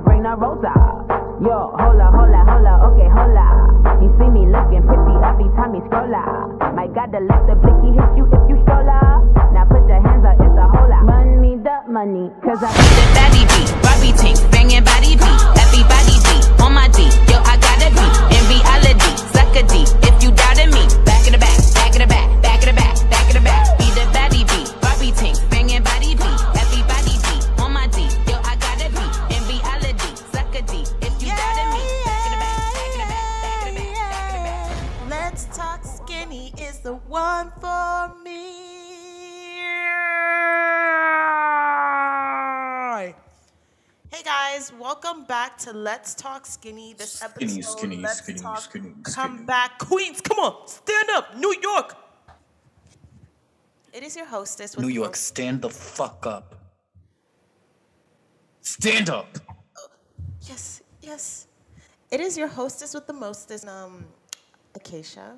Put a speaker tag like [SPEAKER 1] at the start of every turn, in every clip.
[SPEAKER 1] the rosa. Yo, hola, hola, hola, okay, hola. He see me looking pretty every time he scroll out. Might gotta let the blicky hit you if you stroll out. Now put your hands up, it's a hola. Run me the money, cause I
[SPEAKER 2] The baddie beat, Robbie Tink, banging body beat, everybody beat, on my D, yo I gotta be, in reality, suck a D, if you doubted me, back in the back, back in the back,
[SPEAKER 3] one for me. Hey guys, welcome back to Let's Talk Skinny. This episode,
[SPEAKER 4] Skinny, skinny,
[SPEAKER 3] Let's
[SPEAKER 4] skinny,
[SPEAKER 3] Talk
[SPEAKER 4] skinny,
[SPEAKER 3] Come
[SPEAKER 4] skinny.
[SPEAKER 3] back, Queens. Come on, stand up, New York. It is your hostess. With
[SPEAKER 4] New York,
[SPEAKER 3] most-
[SPEAKER 4] stand the fuck up. Stand up.
[SPEAKER 3] Yes, yes. It is your hostess with the mostest, um, Acacia.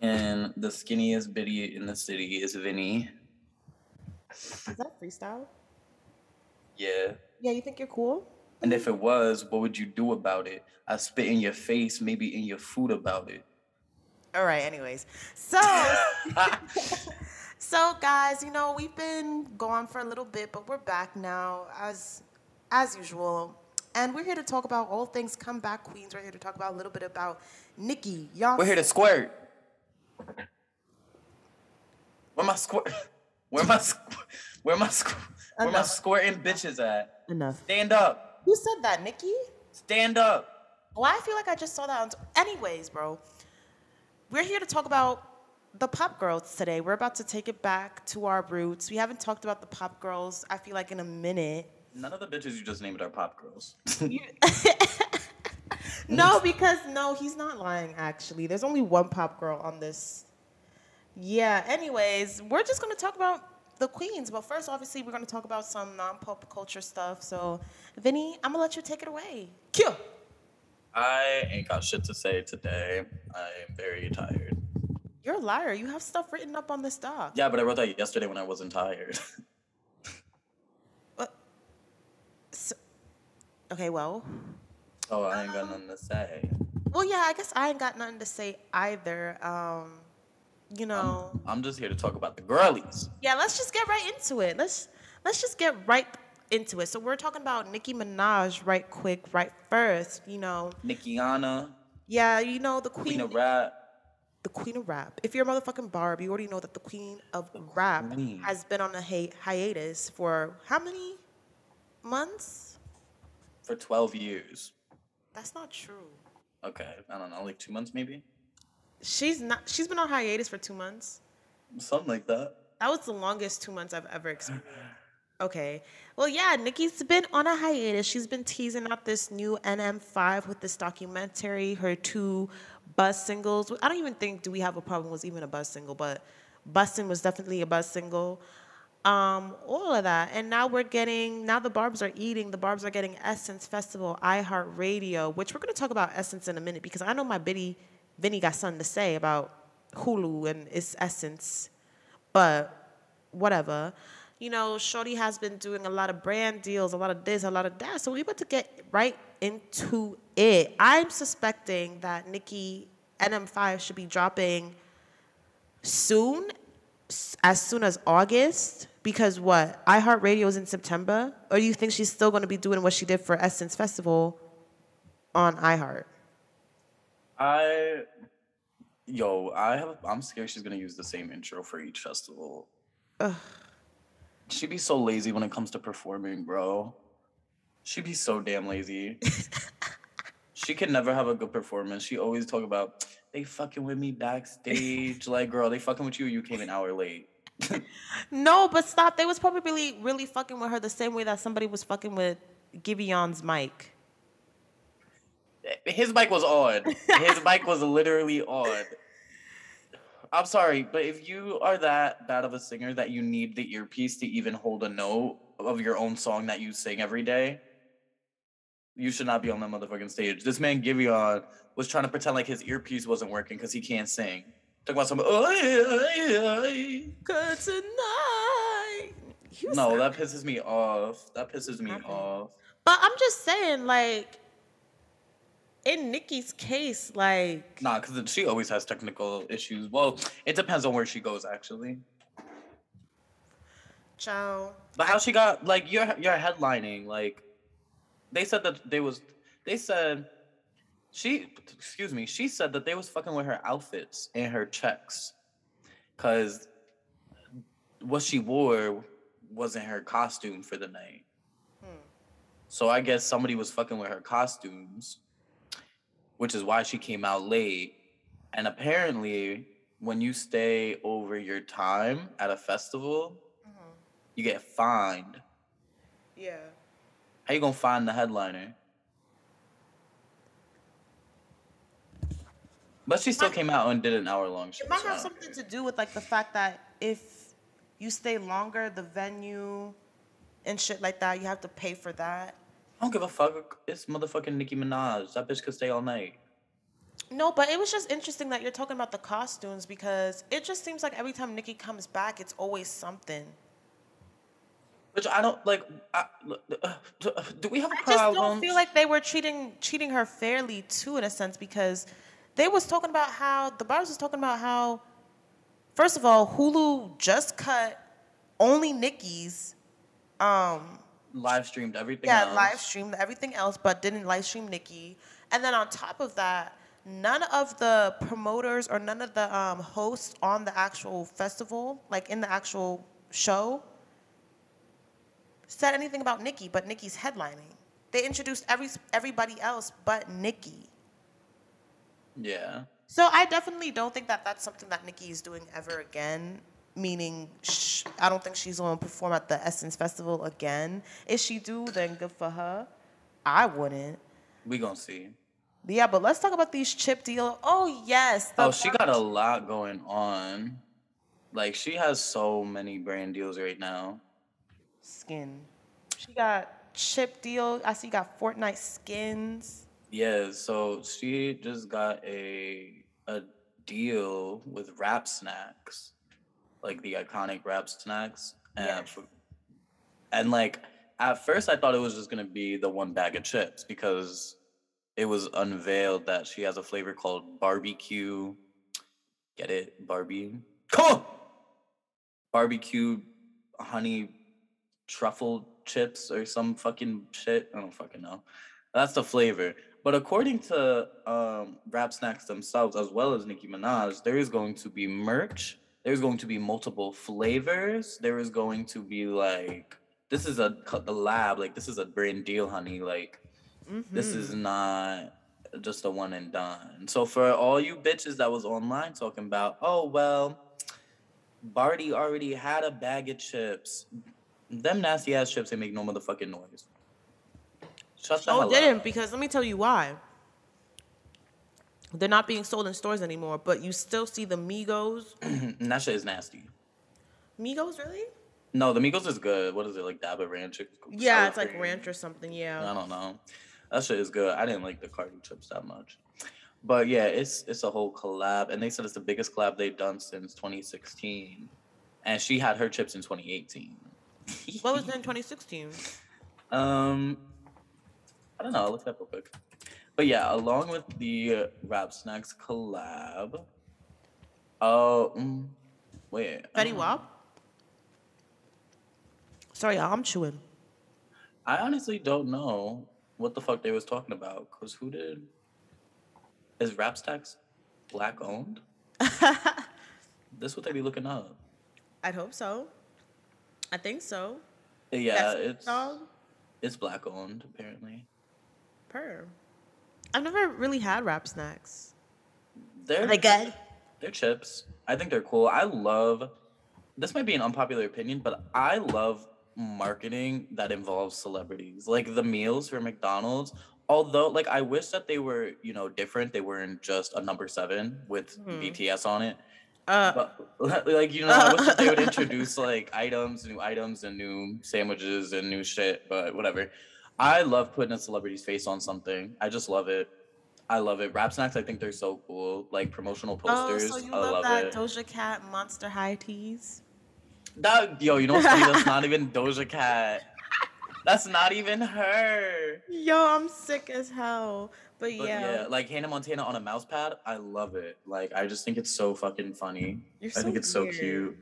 [SPEAKER 4] And the skinniest biddy in the city is Vinny.
[SPEAKER 3] Is that freestyle?
[SPEAKER 4] Yeah.
[SPEAKER 3] Yeah, you think you're cool?
[SPEAKER 4] And if it was, what would you do about it? I spit in your face, maybe in your food about it.
[SPEAKER 3] All right, anyways. So, so guys, you know, we've been gone for a little bit, but we're back now as as usual. And we're here to talk about all things comeback queens. We're here to talk about a little bit about Nicki. Y'all
[SPEAKER 4] We're here to squirt. Where my squirt? Where my squ- where my squ- where my
[SPEAKER 3] Enough.
[SPEAKER 4] squirting bitches at?
[SPEAKER 3] enough.
[SPEAKER 4] Stand up.
[SPEAKER 3] Who said that, Nicki?
[SPEAKER 4] Stand up.
[SPEAKER 3] Well, I feel like I just saw that on. Anyways, bro, we're here to talk about the pop girls today. We're about to take it back to our roots. We haven't talked about the pop girls. I feel like in a minute.
[SPEAKER 4] None of the bitches you just named are pop girls.
[SPEAKER 3] No, because no, he's not lying. Actually, there's only one pop girl on this. Yeah. Anyways, we're just gonna talk about the queens, but first, obviously, we're gonna talk about some non-pop culture stuff. So, Vinny, I'm gonna let you take it away. Kill.
[SPEAKER 4] I ain't got shit to say today. I am very tired.
[SPEAKER 3] You're a liar. You have stuff written up on this doc.
[SPEAKER 4] Yeah, but I wrote that yesterday when I wasn't tired.
[SPEAKER 3] What? So, okay. Well.
[SPEAKER 4] Oh, I ain't got nothing to say.
[SPEAKER 3] Well, yeah. I guess I ain't got nothing to say either. Um, you know.
[SPEAKER 4] I'm just here to talk about the girlies.
[SPEAKER 3] Yeah, let's just get right into it. Let's let's just get right into it. So we're talking about Nicki Minaj right quick, right first. You know,
[SPEAKER 4] Nickiana,
[SPEAKER 3] yeah, you know the queen,
[SPEAKER 4] Queen of Rap.
[SPEAKER 3] the queen of rap. If you're a motherfucking Barb, you already know that the queen of rap
[SPEAKER 4] queen.
[SPEAKER 3] has been on a hi- hiatus for how many months?
[SPEAKER 4] for 12 years.
[SPEAKER 3] That's not true.
[SPEAKER 4] Okay, I don't know, like two months maybe?
[SPEAKER 3] She's not. She's been on hiatus for two months.
[SPEAKER 4] Something like that.
[SPEAKER 3] That was the longest two months I've ever experienced. Okay. Well, yeah, Nicki's been on a hiatus. She's been teasing out this new NM5 with this documentary, her two buzz singles. I don't even think Do We Have a Problem was even a buzz single, but Bustin' was definitely a buzz single. Um, all of that. And now we're getting, now the Barbs are eating, the Barbs are getting Essence Festival, iHeartRadio, which we're going to talk about Essence in a minute because I know my Biddy, Vinny got something to say about Hulu and its Essence but whatever. You know, Shorty has been doing a lot of brand deals, a lot of this, a lot of that. So we're about to get right into it. I'm suspecting that Nicki NM5 should be dropping soon, as soon as August. Because what? iHeartRadio is in September? Or do you think she's still going to be doing what she did for Essence Festival on iHeart?
[SPEAKER 4] I, yo, I have, I'm scared she's gonna use the same intro for each festival. She'd be so lazy when it comes to performing, bro. She'd be so damn lazy. she can never have a good performance. She always talk about they fucking with me backstage. like, girl, they fucking with you. You came an hour late.
[SPEAKER 3] No, but stop. They was probably really, really fucking with her the same way that somebody was fucking with Giveon's mic.
[SPEAKER 4] His mic was on. His mic was literally on. I'm sorry, but if you are that bad of a singer that you need the earpiece to even hold a note of your own song that you sing every day, you should not be on that motherfucking stage. This man Giveon was trying to pretend like his earpiece wasn't working because he can't sing. Talking about some.
[SPEAKER 3] Good tonight.
[SPEAKER 4] No, that pisses me off. That pisses me off.
[SPEAKER 3] But I'm just saying, like, in Nicki's case, like,
[SPEAKER 4] Nah, because she always has technical issues. Well, it depends on where she goes, actually.
[SPEAKER 3] Joe.
[SPEAKER 4] But how she got like you're you're headlining like they said that they was they said she excuse me she said that they was fucking with her outfits and her checks because what she wore wasn't her costume for the night. Hmm. So I guess somebody was fucking with her costumes, which is why she came out late. And apparently, when you stay over your time at a festival, mm-hmm. you get fined.
[SPEAKER 3] Yeah.
[SPEAKER 4] How you gonna find the headliner? But she still
[SPEAKER 3] Might-
[SPEAKER 4] came out and did an hour long show.
[SPEAKER 3] It might
[SPEAKER 4] so
[SPEAKER 3] have something to do with like the fact that if you stay longer, the venue and shit like that, you have to pay for that.
[SPEAKER 4] I don't give a fuck. It's motherfucking Nicki Minaj. That bitch could stay all night.
[SPEAKER 3] No, but it was just interesting that you're talking about the costumes because it just seems like every time Nicki comes back, it's always something.
[SPEAKER 4] Which I don't like. I, uh, do we have a
[SPEAKER 3] I just don't feel like they were treating treating her fairly too, in a sense, because they was talking about how the Barbs was talking about how, first of all, Hulu just cut only Nicki's, um,
[SPEAKER 4] live streamed everything.
[SPEAKER 3] yeah,
[SPEAKER 4] else.
[SPEAKER 3] live streamed everything else, but didn't live stream Nicki. And then on top of that, none of the promoters or none of the um, hosts on the actual festival, like in the actual show, said anything about Nicki, but Nicki's headlining. They introduced every everybody else but Nicki.
[SPEAKER 4] Yeah.
[SPEAKER 3] So I definitely don't think that that's something that Nicki is doing ever again. Meaning, sh- I don't think she's going to perform at the Essence Festival again. If she do, then good for her. I wouldn't.
[SPEAKER 4] We gonna see.
[SPEAKER 3] Yeah, but let's talk about these chip deal. Oh yes.
[SPEAKER 4] Oh, she got a lot going on. Like she has so many brand deals right now.
[SPEAKER 3] skin. She got chip deal. I see you got Fortnite skins.
[SPEAKER 4] Yeah, so she just got a a deal with Rap Snacks, like the iconic Rap Snacks, and
[SPEAKER 3] Yes.
[SPEAKER 4] and like at first I thought it was just gonna be the one bag of chips because it was unveiled that she has a flavor called barbecue. Get it, Barbie? Come on, barbecue honey truffle chips or some fucking shit. I don't fucking know. That's the flavor. But according to um, Rap Snacks themselves, as well as Nicki Minaj, there is going to be merch. There's going to be multiple flavors. There is going to be like this is a lab. Like this is a brand deal, honey. Like this is not just a one and done. So for all you bitches that was online talking about, oh well, Barty already had a bag of chips. Them nasty ass chips, they make no motherfucking noise. Shut the
[SPEAKER 3] Oh,
[SPEAKER 4] hell
[SPEAKER 3] didn't
[SPEAKER 4] up.
[SPEAKER 3] because let me tell you why. They're not being sold in stores anymore, but you still see the Migos.
[SPEAKER 4] And that shit is nasty.
[SPEAKER 3] Migos, really?
[SPEAKER 4] No, the Migos is good. What is it like Dabba Ranch?
[SPEAKER 3] Yeah, it's like ranch or something. Yeah.
[SPEAKER 4] I don't know. That shit is good. I didn't like the Cardi chips that much. But yeah, it's it's a whole collab, and they said it's the biggest collab they've done since 2016. And she had her chips in 2018.
[SPEAKER 3] What was it in 2016?
[SPEAKER 4] Um, I don't know. I'll look it up real quick. But yeah, along with the uh, Rap Snacks collab. Oh, mm, wait.
[SPEAKER 3] Fetty Wap. Sorry, y'all, I'm chewing.
[SPEAKER 4] I honestly don't know what the fuck they was talking about. Cause who did? Is Rap Snacks black owned? this what they be looking up.
[SPEAKER 3] I'd hope so. I think so.
[SPEAKER 4] Yeah,
[SPEAKER 3] That's
[SPEAKER 4] it's
[SPEAKER 3] dog
[SPEAKER 4] it's black owned apparently.
[SPEAKER 3] Per. I've never really had rap snacks.
[SPEAKER 4] They're
[SPEAKER 3] Are they good?
[SPEAKER 4] They're chips. I think they're cool. I love this might be an unpopular opinion, but I love marketing that involves celebrities. Like the meals for McDonald's. Although like I wish that they were, you know, different. They weren't just a number seven with BTS on it.
[SPEAKER 3] Uh,
[SPEAKER 4] But like you know, I wish that they would introduce like items, new items and new sandwiches and new shit, but whatever. I love putting a celebrity's face on something. I just love it. I love it. Rap snacks, I think they're so cool. Like promotional posters.
[SPEAKER 3] oh, so you
[SPEAKER 4] I
[SPEAKER 3] love,
[SPEAKER 4] love
[SPEAKER 3] that
[SPEAKER 4] it.
[SPEAKER 3] Doja Cat Monster High Teas?
[SPEAKER 4] That yo, you know what's funny? That's not even Doja Cat. That's not even her.
[SPEAKER 3] Yo, I'm sick as hell. But,
[SPEAKER 4] But
[SPEAKER 3] yeah.
[SPEAKER 4] yeah. like Hannah Montana on a mouse pad, I love it. Like I just think it's so fucking funny.
[SPEAKER 3] You're so
[SPEAKER 4] I think it's so cute.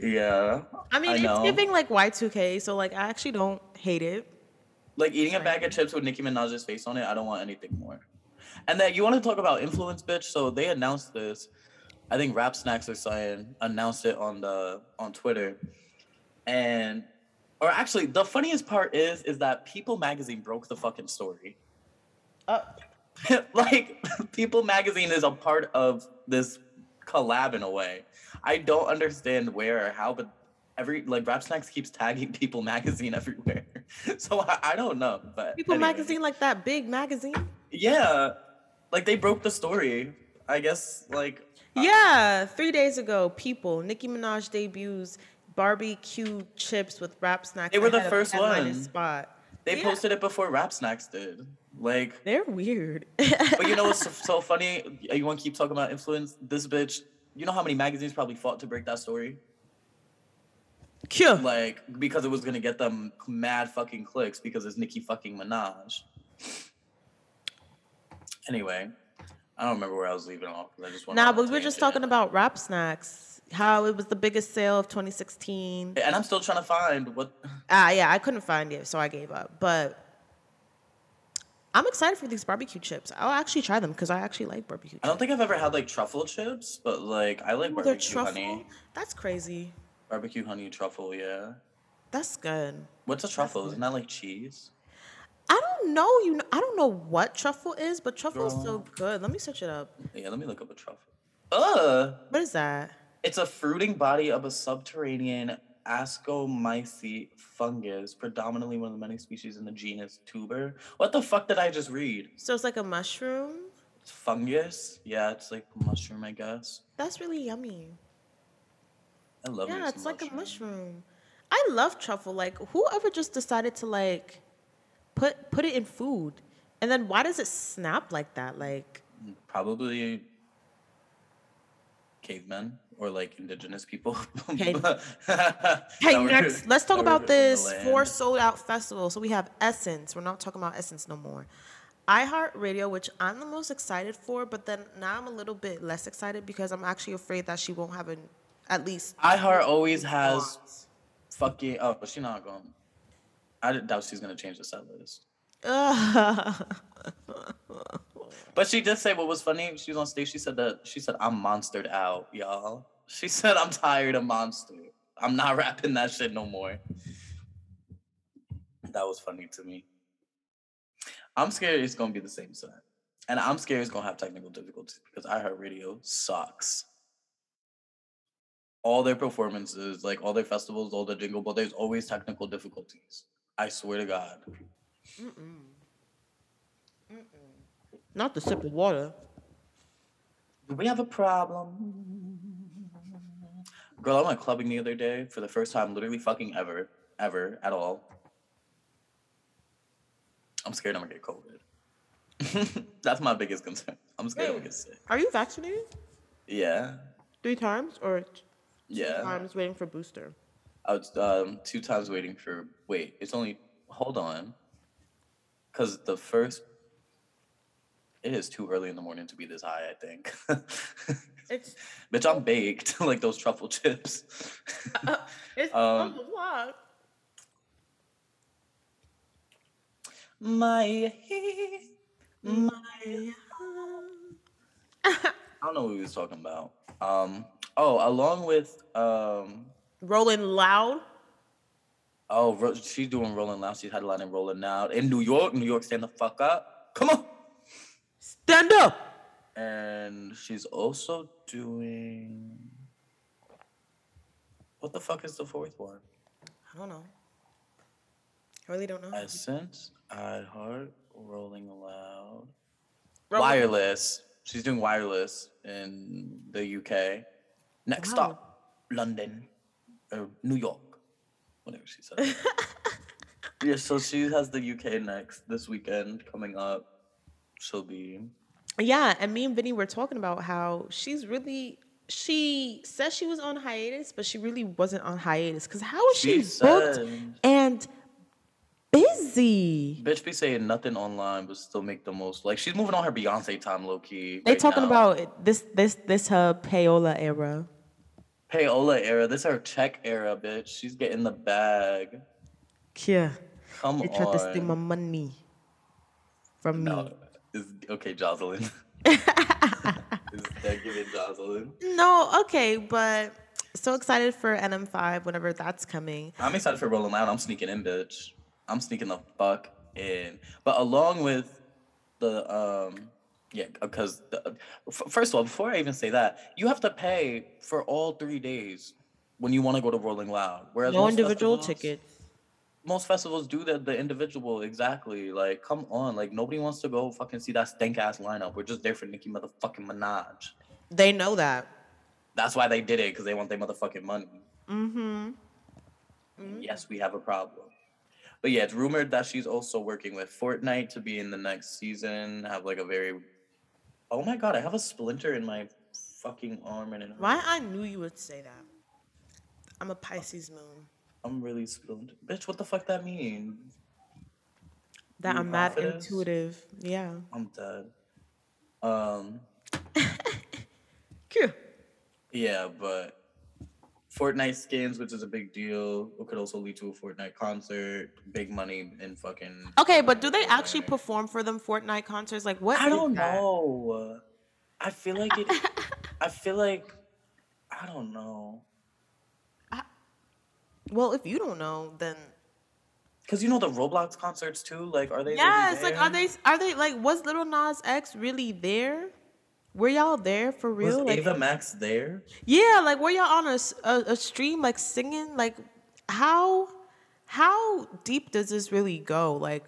[SPEAKER 4] Yeah.
[SPEAKER 3] I mean,
[SPEAKER 4] I
[SPEAKER 3] it's giving like Y2K, so like I actually don't hate it.
[SPEAKER 4] Like eating a bag of chips with Nicki Minaj's face on it, I don't want anything more. And then you want to talk about influence, bitch? So they announced this. I think Rap Snacks or something announced it on the on Twitter, and or actually the funniest part is is that People Magazine broke the fucking story.
[SPEAKER 3] Uh,
[SPEAKER 4] like People Magazine is a part of this collab in a way. I don't understand where or how, but every like Rap Snacks keeps tagging People Magazine everywhere. So I, I don't know, but
[SPEAKER 3] People
[SPEAKER 4] anyway.
[SPEAKER 3] magazine, like that big magazine.
[SPEAKER 4] Yeah, like they broke the story. I guess like uh,
[SPEAKER 3] Yeah, three days ago, People, Nicki Minaj debuts barbecue chips with rap snacks.
[SPEAKER 4] They were the first one.
[SPEAKER 3] Spot.
[SPEAKER 4] they
[SPEAKER 3] Yeah.
[SPEAKER 4] posted it before Rap Snacks did. Like,
[SPEAKER 3] They're weird.
[SPEAKER 4] but you know what's so, so funny? You want to keep talking about influence? This bitch. You know how many magazines probably fought to break that story?
[SPEAKER 3] Cure.
[SPEAKER 4] Like because it was gonna get them mad fucking clicks because it's Nicki fucking Minaj. Anyway, I don't remember where I was leaving off. I just
[SPEAKER 3] Nah, but we were just talking about rap snacks. How it was the biggest sale of 2016.
[SPEAKER 4] And I'm still trying to find what.
[SPEAKER 3] Ah, yeah, I couldn't find it, so I gave up. But I'm excited for these barbecue chips. I'll actually try them because I actually like barbecue chips.
[SPEAKER 4] I don't think I've ever had like truffle chips, but like I like
[SPEAKER 3] Ooh, they're
[SPEAKER 4] barbecue
[SPEAKER 3] truffle.
[SPEAKER 4] honey.
[SPEAKER 3] That's crazy.
[SPEAKER 4] Barbecue honey truffle, yeah.
[SPEAKER 3] That's good.
[SPEAKER 4] What's a truffle? Isn't that like cheese?
[SPEAKER 3] I don't know. You know, I don't know what truffle is, but truffle is so good. Let me search it up.
[SPEAKER 4] Yeah, let me look up a truffle. Uh,
[SPEAKER 3] What is that?
[SPEAKER 4] it's a fruiting body of a subterranean Ascomycete fungus, predominantly one of the many species in the genus Tuber. What the fuck did I just read?
[SPEAKER 3] So it's like a mushroom.
[SPEAKER 4] It's fungus? Yeah, it's like mushroom, I guess.
[SPEAKER 3] That's really yummy.
[SPEAKER 4] I love
[SPEAKER 3] Yeah, it's like a mushroom. I love truffle. Like, whoever just decided to like put put it in food, and then why does it snap like that? Like,
[SPEAKER 4] Probably cavemen or like indigenous people.
[SPEAKER 3] Okay. Hey, next, let's talk about this four sold out festival. So we have Essence. We're not talking about Essence no more. iHeartRadio, which I'm the most excited for, but then now I'm a little bit less excited because I'm actually afraid that she won't have an at least.
[SPEAKER 4] iHeart always has fucking. Oh, but she's not going. I doubt she's gonna change the set list. But she did say what was funny. She was on stage. She said that she said I'm monstered out, y'all. She said I'm tired of monster. I'm not rapping that shit no more. That was funny to me. I'm scared it's gonna be the same set, and I'm scared it's gonna have technical difficulties because iHeartRadio sucks. All their performances, like all their festivals, all the jingle, but there's always technical difficulties. I swear to God.
[SPEAKER 3] Not the sip of water.
[SPEAKER 4] Do we have a problem? Girl, I went clubbing the other day for the first time, literally fucking ever, ever at all. I'm scared I'm gonna get COVID. That's my biggest concern. I'm scared I'm gonna get sick.
[SPEAKER 3] Are you vaccinated?
[SPEAKER 4] Yeah,
[SPEAKER 3] Three times or two
[SPEAKER 4] yeah.
[SPEAKER 3] times waiting for booster?
[SPEAKER 4] I was um, two times waiting for. Wait, it's only. Hold on. Because the first. It is too early in the morning to be this high, I think.
[SPEAKER 3] It's
[SPEAKER 4] Bitch, I'm baked like those truffle chips.
[SPEAKER 3] it's
[SPEAKER 4] Um,
[SPEAKER 3] what?
[SPEAKER 4] My, my. I don't know what we was talking about. Um. Oh, along with um.
[SPEAKER 3] Rolling loud.
[SPEAKER 4] Oh, she's doing Rolling Loud. She's headlining Rolling Loud in New York. New York, stand the fuck up. Come on.
[SPEAKER 3] Stand up.
[SPEAKER 4] And she's also doing. What the fuck is the fourth one?
[SPEAKER 3] I don't know. I really don't know.
[SPEAKER 4] Essence, iHeart, Rolling Loud,
[SPEAKER 3] Rolling-
[SPEAKER 4] Wireless. She's doing Wireless in the UK. Next
[SPEAKER 3] Wow.
[SPEAKER 4] stop, London, or New York, whatever she said. yeah, so she has the UK next this weekend coming up. She'll be
[SPEAKER 3] Yeah, and me and Vinny were talking about how she's really she said she was on hiatus, but she really wasn't on hiatus. Cause how is she,
[SPEAKER 4] She
[SPEAKER 3] booked and
[SPEAKER 4] Bitch be saying nothing online, but still make the most. Like she's moving on her Beyonce time, low key.
[SPEAKER 3] They
[SPEAKER 4] right
[SPEAKER 3] talking
[SPEAKER 4] now.
[SPEAKER 3] about this this this her payola era.
[SPEAKER 4] payola era. This her check era, bitch. She's getting the bag.
[SPEAKER 3] Yeah.
[SPEAKER 4] Come
[SPEAKER 3] They tried to steal my money from me.
[SPEAKER 4] No, is okay, Jocelyn. is that giving Jocelyn?
[SPEAKER 3] No, okay, but so excited for NM5 whenever that's coming.
[SPEAKER 4] I'm excited for Rolling Loud. I'm sneaking in, bitch. I'm sneaking the fuck in. But along with the um, yeah, because f- first of all, before I even say that, you have to pay for all three days when you want to go to Rolling Loud. Whereas
[SPEAKER 3] No individual tickets.
[SPEAKER 4] most festivals do the, the individual exactly. Like, come on, like nobody wants to go fucking see that stank ass lineup. We're just there for Nicki motherfucking Minaj.
[SPEAKER 3] They know that.
[SPEAKER 4] That's why they did it because they want their motherfucking money. Mm-hmm. Yes, we have a problem. But yeah, it's rumored that she's also working with Fortnite to be in the next season. Have like a very. Oh my god, I have a splinter in my fucking arm and it hurts.
[SPEAKER 3] Why I knew you would say that. I'm a Pisces moon.
[SPEAKER 4] I'm really splinter. Bitch, what the fuck that mean?
[SPEAKER 3] That
[SPEAKER 4] You
[SPEAKER 3] I'm
[SPEAKER 4] prophetess?
[SPEAKER 3] intuitive. Yeah.
[SPEAKER 4] I'm dead. Um.
[SPEAKER 3] Cute.
[SPEAKER 4] Yeah, but Fortnite skins, which is a big deal, it could also lead to a Fortnite concert. Big money in fucking.
[SPEAKER 3] Okay, but do they actually perform for them Fortnite concerts? Like what?
[SPEAKER 4] I don't
[SPEAKER 3] that?
[SPEAKER 4] know. I feel like it. I feel like I don't know.
[SPEAKER 3] Well, if you don't know, then
[SPEAKER 4] Cause you know the Roblox concerts too. Like, are they? really
[SPEAKER 3] yes. Like, are they? Are they? Like, was Lil Nas X really there? Were y'all there for
[SPEAKER 4] Was
[SPEAKER 3] real? Like,
[SPEAKER 4] Ava Max there?
[SPEAKER 3] yeah. Like, were y'all on a a stream like singing? Like, how how deep does this really go? Like,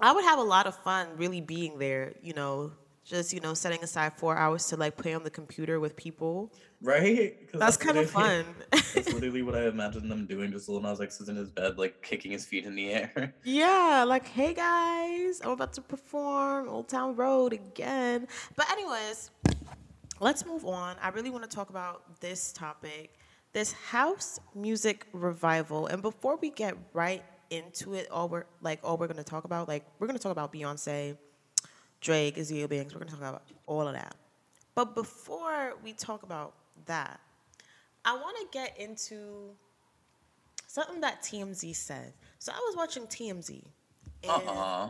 [SPEAKER 3] I would have a lot of fun really being there. You know, just you know, setting aside four hours to like play on the computer with people.
[SPEAKER 4] right
[SPEAKER 3] That's kind of fun.
[SPEAKER 4] That's literally what I imagine them doing. Just Lil Nas X is in his bed, like kicking his feet in the air.
[SPEAKER 3] Yeah, like, hey guys, I'm about to perform Old Town Road again. But, anyways, let's move on. I really want to talk about this topic this house music revival. And before we get right into it, all we're like, all we're going to talk about, like, we're going to talk about Beyonce, Drake, Azealia Banks. We're going to talk about all of that. But before we talk about that, I want to get into something that TMZ said. So I was watching TMZ.
[SPEAKER 4] Uh huh.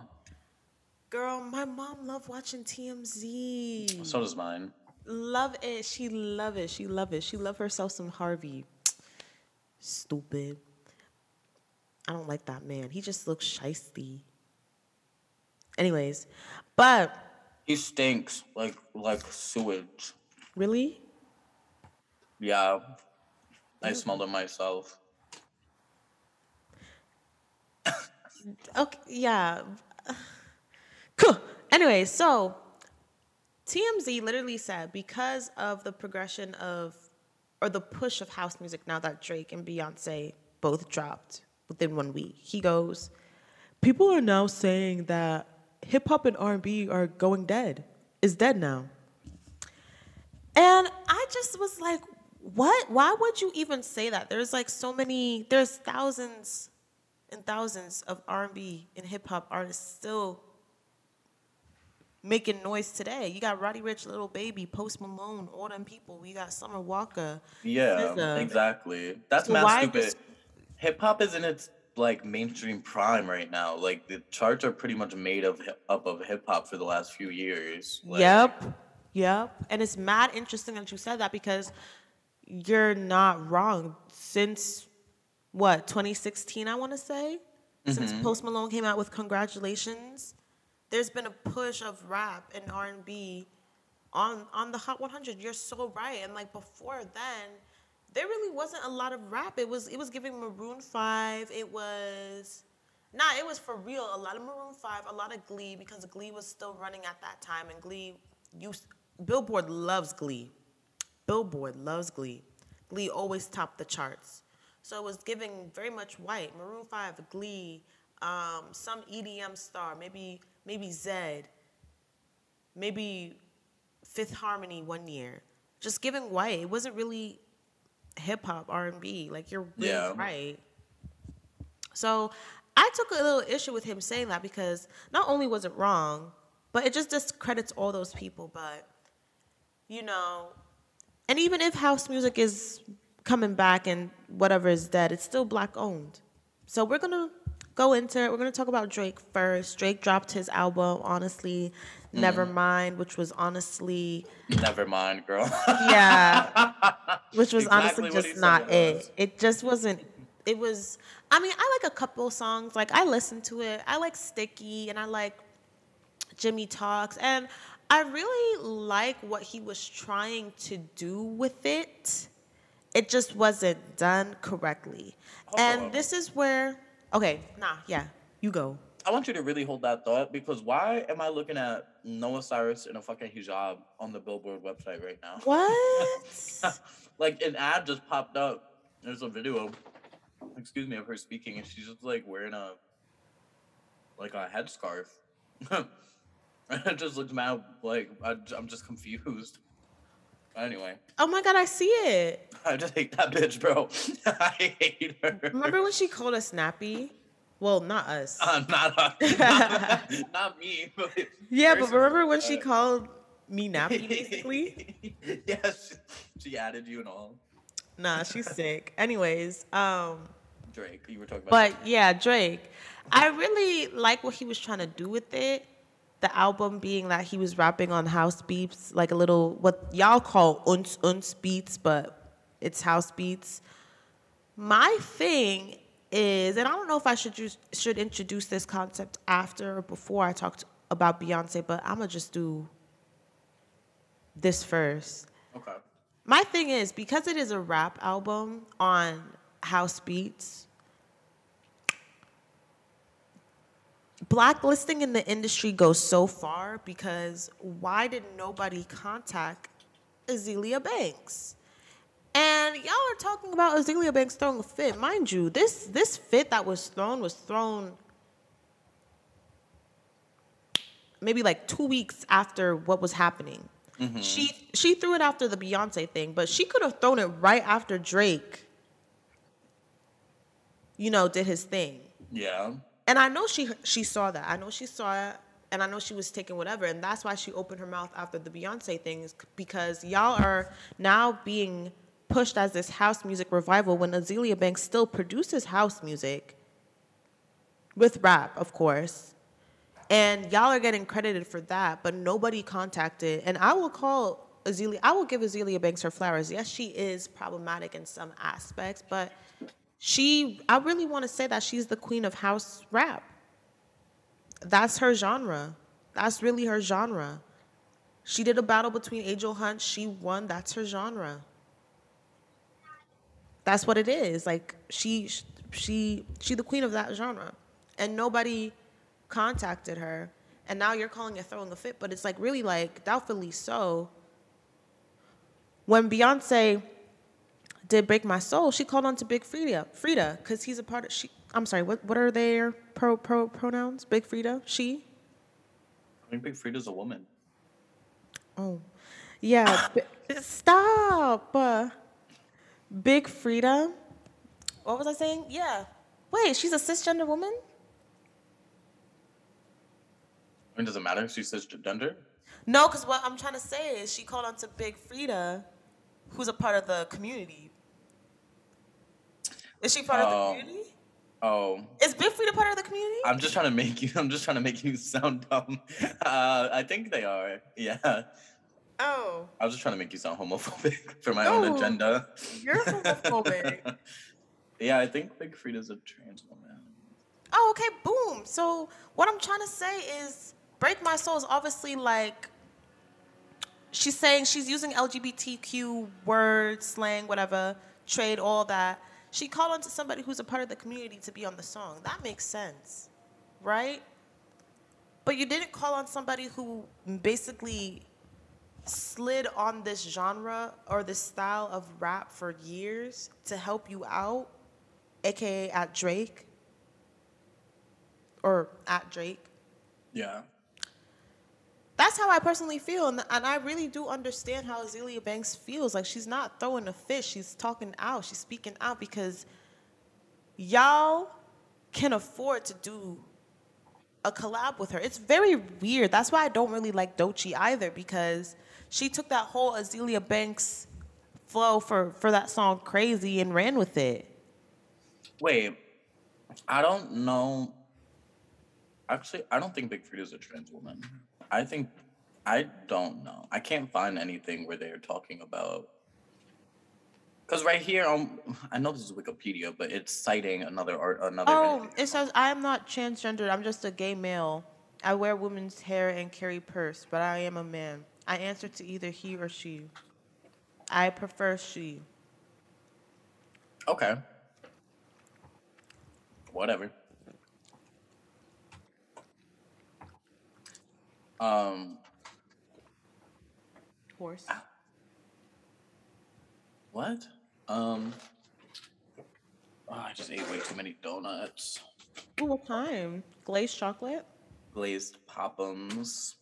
[SPEAKER 3] girl, my mom loved watching TMZ.
[SPEAKER 4] So does mine.
[SPEAKER 3] love it. She love it. She love it. She love herself some Harvey. Stupid. I don't like that man. He just looks shisty. Anyways, but
[SPEAKER 4] He stinks like like sewage.
[SPEAKER 3] really,
[SPEAKER 4] Yeah, I mm. smelled it myself.
[SPEAKER 3] Okay, yeah. Cool. Anyway, so TMZ literally said because of the progression of or the push of house music now that Drake and Beyonce both dropped within one week. He goes, "People are now saying that hip hop and R&B are going dead. Is dead now." And I just was like, "What? Why would you even say that? There's like so many there's thousands and thousands of R&B and hip hop artists still making noise today. You got Roddy Ricch, Lil Baby, Post Malone, all them people. We got Summer Walker.
[SPEAKER 4] Yeah,
[SPEAKER 3] SZA.
[SPEAKER 4] exactly. That's
[SPEAKER 3] So
[SPEAKER 4] mad stupid. Hip hop is in its like mainstream prime right now. Like the charts are pretty much made of hip- up of hip hop for the last few years. Like,
[SPEAKER 3] Yep. Yep. And it's mad interesting that you said that because you're not wrong. Since what, 2016, I want to say? Since mm-hmm. Post Malone came out with Congratulations, there's been a push of rap and R&B on on the Hot 100. You're so right. And like before then, there really wasn't a lot of rap. It was it was giving Maroon 5. It was Nah, it was for real. A lot of Maroon Five, a lot of Glee because Glee was still running at that time, and Glee used Billboard loves Glee. Billboard loves Glee. Glee always topped the charts, so it was giving very much white. Maroon Five, Glee, um, some EDM star, maybe maybe Zedd, maybe Fifth Harmony one year, just giving white. It wasn't really hip hop R and B. Like you're really
[SPEAKER 4] Yeah.
[SPEAKER 3] right. So I took a little issue with him saying that because not only was it wrong, but it just discredits all those people. But you know, and even if house music is coming back and whatever is dead, it's still black owned. So we're gonna go into it. We're gonna talk about Drake first. Drake dropped his album, honestly, Nevermind, mm. which was honestly
[SPEAKER 4] Never mind, girl.
[SPEAKER 3] yeah, which was
[SPEAKER 4] Exactly
[SPEAKER 3] honestly just not
[SPEAKER 4] it
[SPEAKER 3] it. It just wasn't. It was. I mean, I like a couple songs. Like I listened to it. I like Sticky, and I like Jimmy Talks, and I really like what he was trying to do with it. It just wasn't done correctly, and this is where. Okay, nah, yeah, you go.
[SPEAKER 4] I want you to really hold that thought because why am I looking at Noah Cyrus in a fucking hijab on the Billboard website right now?
[SPEAKER 3] What?
[SPEAKER 4] like an ad just popped up. There's a video, excuse me, of her speaking, and she's just like wearing a like a headscarf. it just looks mad like I, am just confused. Anyway,
[SPEAKER 3] oh my god, I see it.
[SPEAKER 4] I just hate that bitch, bro. I hate her.
[SPEAKER 3] Remember when she called us snappy? Well, not us.
[SPEAKER 4] Uh, not, not, not me. But
[SPEAKER 3] Yeah, but remember when she
[SPEAKER 4] uh,
[SPEAKER 3] called me nappy, basically?
[SPEAKER 4] yes, she added you and all.
[SPEAKER 3] nah, she's sick. Anyways, um,
[SPEAKER 4] Drake, you were talking about.
[SPEAKER 3] but yeah, Drake. I really like what he was trying to do with it. The album being that he was rapping on house beats, like a little what y'all call uns uns beats, but it's house beats. My thing is, and I don't know if I should just should introduce this concept after or before I talked about Beyonce, but I'm gonna just do this first.
[SPEAKER 4] okay.
[SPEAKER 3] My thing is because it is a rap album on house beats, blacklisting in the industry goes so far because why did nobody contact Azealia Banks? And y'all are talking about Azealia Banks throwing a fit. Mind you, this this fit that was thrown was thrown maybe like two weeks after what was happening. Mm-hmm. She she threw it after the Beyonce thing, but she could have thrown it right after Drake, you know, did his thing.
[SPEAKER 4] Yeah.
[SPEAKER 3] And I know she she saw that. I know she saw it, and I know she was taking whatever, and that's why she opened her mouth after the Beyonce things because y'all are now being pushed as this house music revival when Azealia Banks still produces house music with rap, of course. And y'all are getting credited for that, but nobody contacted. And I will call Azealia, I will give Azealia Banks her flowers. Yes, she is problematic in some aspects, but she, I really want to say that she's the queen of house rap. That's her genre. That's really her genre. She did a battle between Angel Hunt. She won. That's her genre. That's what it is. Like she, she, she the queen of that genre, and nobody contacted her. And now you're calling it throwing a fit, but it's like really like doubtfully so. When Beyonce did break my soul, she called on to Big Freedia, Freedia, because he's a part of she. I'm sorry, what what are their pro pro pronouns? Big Freedia, she.
[SPEAKER 4] I think Big Freedia's a woman.
[SPEAKER 3] Oh, yeah. stop. Uh, Big Freedia. What was I saying? Yeah. Wait, she's a cisgender woman.
[SPEAKER 4] I mean, does it matter if she says gender?
[SPEAKER 3] No, because what I'm trying to say is she called on to Big Freedia, who's a part of the community. Is she part of
[SPEAKER 4] Oh.
[SPEAKER 3] the community?
[SPEAKER 4] Oh,
[SPEAKER 3] Is Big Freedia part of the community?
[SPEAKER 4] I'm just trying to make you. I'm just trying to make you sound dumb. Uh, I think they are. Yeah.
[SPEAKER 3] Oh,
[SPEAKER 4] I was just trying to make you sound homophobic for my own agenda.
[SPEAKER 3] you're homophobic.
[SPEAKER 4] yeah, I think Big Freedia's a trans woman.
[SPEAKER 3] Oh, okay, boom. So what I'm trying to say is break my soul is obviously like she's saying she's using LGBTQ words, slang, whatever, trade, all that. She called on to somebody who's a part of the community to be on the song. That makes sense, right? But you didn't call on somebody who basically slid on this genre or this style of rap for years to help you out, aka at Drake or at Drake.
[SPEAKER 4] Yeah.
[SPEAKER 3] That's how I personally feel, and, and I really do understand how Azealia Banks feels. Like she's not throwing a fish; she's talking out, she's speaking out because y'all can afford to do a collab with her. It's very weird. That's why I don't really like Doechii either because she took that whole Azealia Banks flow for for that song Crazy and ran with it.
[SPEAKER 4] Wait, I don't know. Actually, I don't think Big is a trans woman. I think I don't know. I can't find anything where they're talking about. Because right here, um, I know this is Wikipedia, but it's citing another art, another.
[SPEAKER 3] Oh, it says I am not transgendered. I'm just a gay male. I wear women's hair and carry purse, but I am a man. I answer to either he or she. I prefer she.
[SPEAKER 4] Okay. Whatever. Um,
[SPEAKER 3] Horse.
[SPEAKER 4] what? Um, oh, I just ate way too many donuts.
[SPEAKER 3] Ooh, what kind? Glazed chocolate?
[SPEAKER 4] Glazed Pop'ems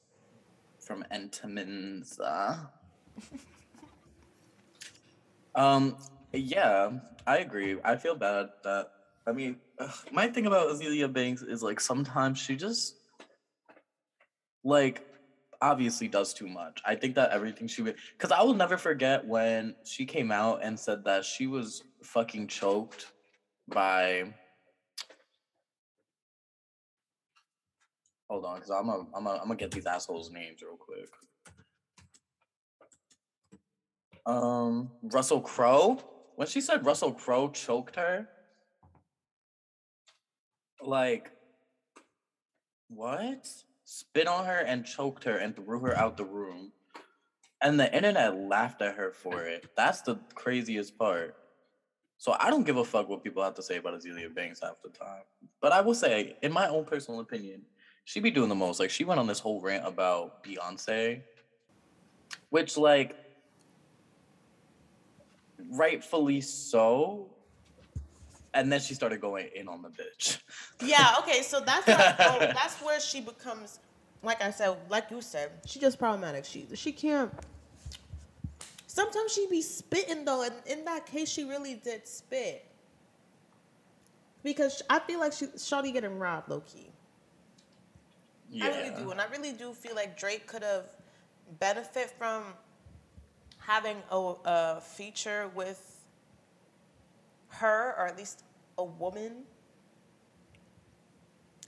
[SPEAKER 4] from Entenmann's. um, yeah, I agree. I feel bad that, I mean, ugh, my thing about Azealia Banks is like sometimes she just, like, obviously does too much. I think that everything she would, because I will never forget when she came out and said that she was fucking choked by Hold on, because I'm gonna I'm gonna I'm gonna get these assholes' names real quick. Um, Russell Crowe. When she said Russell Crowe choked her, like, what? Spit on her and choked her and threw her out the room. And the internet laughed at her for it. That's the craziest part. So I don't give a fuck what people have to say about Azealia Banks half the time. But I will say, in my own personal opinion, she be doing the most. Like she went on this whole rant about Beyonce, which like rightfully so. And then she started going in on the bitch.
[SPEAKER 3] Yeah, okay, so that's like, oh, that's where she becomes, like I said, like you said, she just problematic. She she can't. Sometimes she be spitting though, and in that case, she really did spit. Because I feel like she Shawty getting robbed, low key. I really do, and I really do feel like Drake could have benefit from having a, a feature with her, or at least a woman.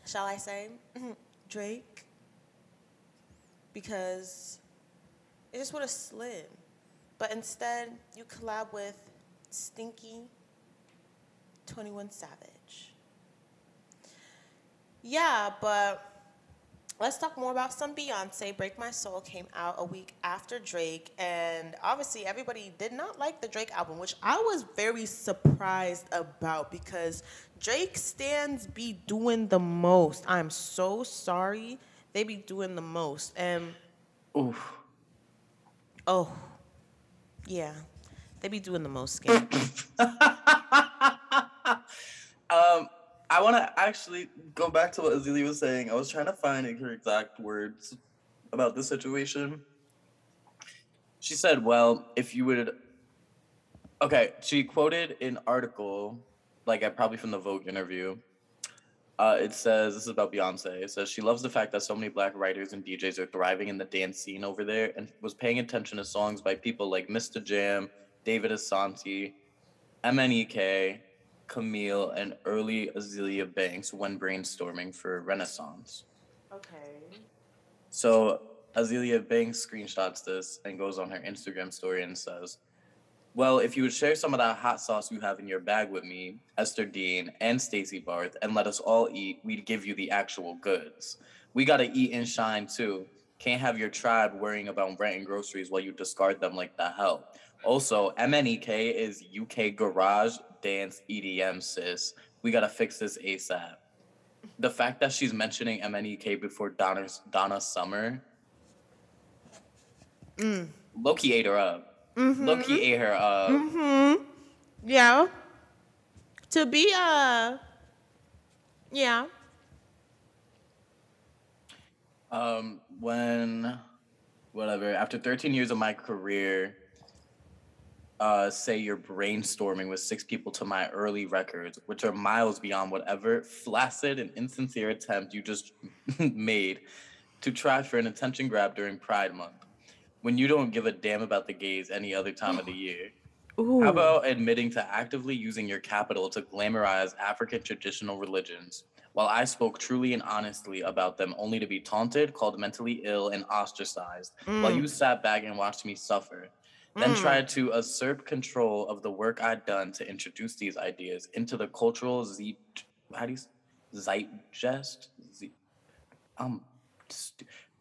[SPEAKER 3] Shall I say, Drake? Because it just would have slid. But instead, you collab with Stinky 21 Savage. Yeah, but let's talk more about some Beyonce. Break My Soul came out a week after Drake, and obviously everybody did not like the Drake album, which I was very surprised about because Drake stands be doing the most. I'm so sorry. They be doing the most. And
[SPEAKER 4] Oof.
[SPEAKER 3] oh, yeah. They be doing the most scam.
[SPEAKER 4] um, I want to actually go back to what Azealia was saying. I was trying to find her exact words about this situation. She said, "Well, if you would." Okay, she quoted an article, like uh, probably from the Vogue interview. Uh, it says this is about Beyonce. It says she loves the fact that so many black writers and DJs are thriving in the dance scene over there, and was paying attention to songs by people like Mr. Jam, David Asante, MNEK, Camille, and early Azealia Banks when brainstorming for Renaissance.
[SPEAKER 3] okay.
[SPEAKER 4] So Azealia Banks screenshots this and goes on her Instagram story and says, Well, if you would share some of that hot sauce you have in your bag with me, Esther Dean, and Stacy Barthe, and let us all eat, we'd give you the actual goods. We gotta eat and shine too. Can't have your tribe worrying about rent and groceries while you discard them like the hell. Also, MNEK is UK garage dance EDM sis. We gotta fix this ASAP. The fact that she's mentioning MNEK before Donna's Donna Summer, mm. Loki ate her up. Mm-hmm. Loki ate her up. Mm-hmm.
[SPEAKER 3] Yeah. To be a, yeah.
[SPEAKER 4] Um, when, whatever, after 13 years of my career, uh, say you're brainstorming with six people to my early records, which are miles beyond whatever flaccid and insincere attempt you just made to try for an attention grab during Pride Month when you don't give a damn about the gays any other time of the year?
[SPEAKER 3] Ooh.
[SPEAKER 4] How about admitting to actively using your capital to glamorize African traditional religions, while I spoke truly and honestly about them only to be taunted, called mentally ill, and ostracized, while you sat back and watched me suffer? Then tried to usurp control of the work I'd done to introduce these ideas into the cultural z how do you zeitgeist z um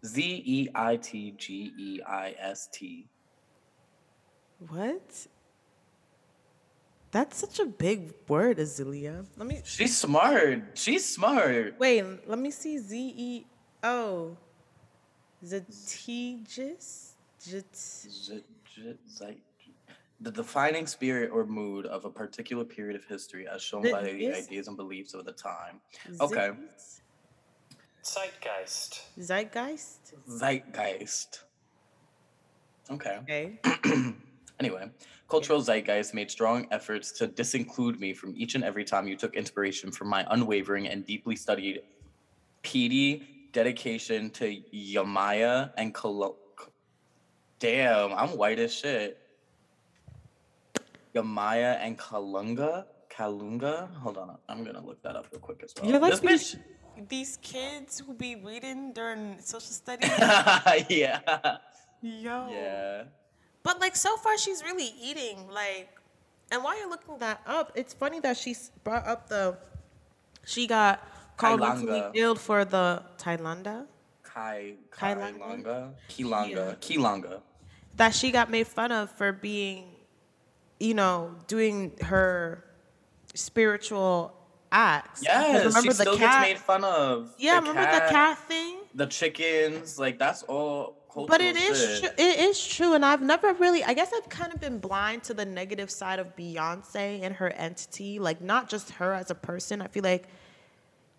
[SPEAKER 4] z e i t g e i s t
[SPEAKER 3] What? That's such a big word, Azealia. Let me
[SPEAKER 4] She's smart. She's smart.
[SPEAKER 3] wait. Let me see. Z E O. Zatigis. Jit-
[SPEAKER 4] Z- z- zeit- The defining spirit or mood of a particular period of history, as shown
[SPEAKER 3] Th-
[SPEAKER 4] by the ideas and beliefs of the time. Okay.
[SPEAKER 5] Zeitgeist.
[SPEAKER 3] Zeitgeist.
[SPEAKER 4] Zeitgeist. Okay.
[SPEAKER 3] Okay.
[SPEAKER 4] Anyway, cultural zeitgeist made strong efforts to disinclude me from each and every time you took inspiration from my unwavering and deeply studied PD dedication to Yamaya and Kalo. Damn, I'm white as shit. Yamaya and Kalunga? Kalunga? Hold on, I'm gonna look that up real quick as well.
[SPEAKER 3] You're like these, these kids who be reading during social studies.
[SPEAKER 4] yeah.
[SPEAKER 3] Yo.
[SPEAKER 4] Yeah.
[SPEAKER 3] But like so far, she's really eating like. And while you're looking that up, it's funny that she brought up the. She got called mentally ill for the Thailander.
[SPEAKER 4] Kai Kai
[SPEAKER 3] Kailanga?
[SPEAKER 4] Langa. Kilanga. Kilanga.
[SPEAKER 3] that she got made fun of for being, you know, doing her spiritual acts. Because
[SPEAKER 4] Yes, she still gets made fun of.
[SPEAKER 3] Yeah,
[SPEAKER 4] The
[SPEAKER 3] remember the cat thing?
[SPEAKER 4] The chickens, like that's all
[SPEAKER 3] But it is
[SPEAKER 4] shit.
[SPEAKER 3] true. It is true, and I've never really. I guess I've kind of been blind to the negative side of Beyonce and her entity. Like not just her as a person. I feel like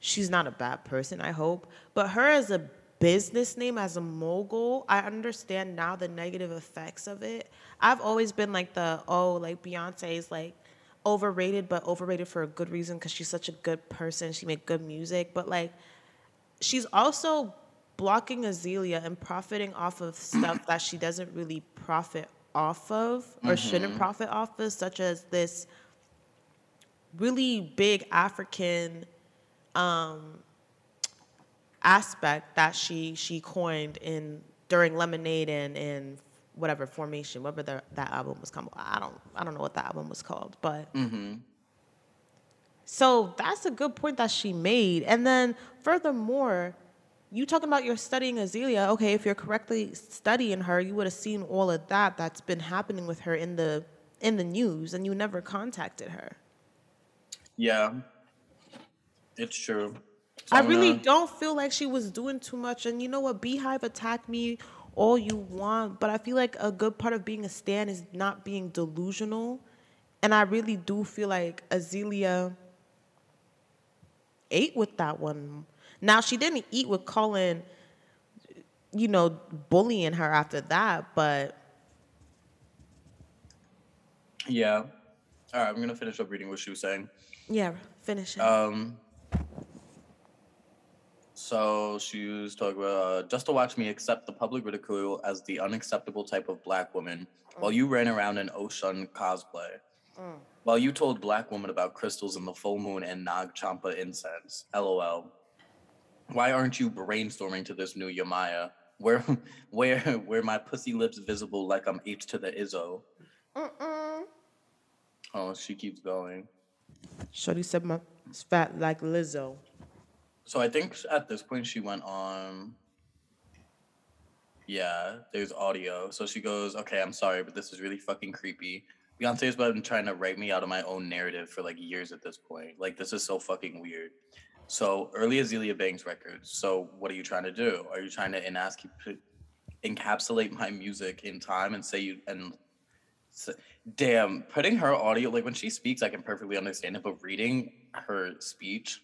[SPEAKER 3] she's not a bad person. I hope, but her as a business name, as a mogul, I understand now the negative effects of it. I've always been like the oh, like Beyonce is like overrated, but overrated for a good reason because she's such a good person. She make good music, but like she's also blocking Azealia and profiting off of stuff that she doesn't really profit off of or shouldn't profit off of, such as this really big African um, aspect that she she coined in during Lemonade and and whatever formation, whatever the, that album was called. I don't I don't know what that album was called, but mm-hmm. so that's a good point that she made. And then furthermore, you talking about you're studying Azealia. Okay, if you're correctly studying her, you would have seen all of that that's been happening with her in the in the news, and you never contacted her.
[SPEAKER 4] Yeah, it's true. So
[SPEAKER 3] I really don't feel like she was doing too much. And you know what? Beyhive attacked me all you want, but I feel like a good part of being a stan is not being delusional. And I really do feel like Azealia ate with that one. Now she didn't eat with Colin, you know, bullying her after that, but
[SPEAKER 4] Yeah. All right, I'm gonna finish up reading what she was saying.
[SPEAKER 3] yeah, finish it.
[SPEAKER 4] Um. So she was talking about uh, just to watch me accept the public ridicule as the unacceptable type of black woman, while you ran around in Oshun cosplay. While you told black woman about crystals in the full moon and Nag Champa incense. LOL. Why aren't you brainstorming to this new Yamaya? Where, where, where my pussy lips visible like I'm H to the Izzo. Oh, she keeps going.
[SPEAKER 3] Shorty said my it's fat like Lizzo.
[SPEAKER 4] So I think at this point she went on. Yeah, there's audio. So she goes, "Okay, I'm sorry, but this is really fucking creepy." Beyonce's been trying to write me out of my own narrative for like years at this point. Like this is so fucking weird. So early Azealia Banks records. So what are you trying to do? Are you trying to enas- encapsulate my music in time and say you and s damn putting her audio like when she speaks, I can perfectly understand it, but reading her speech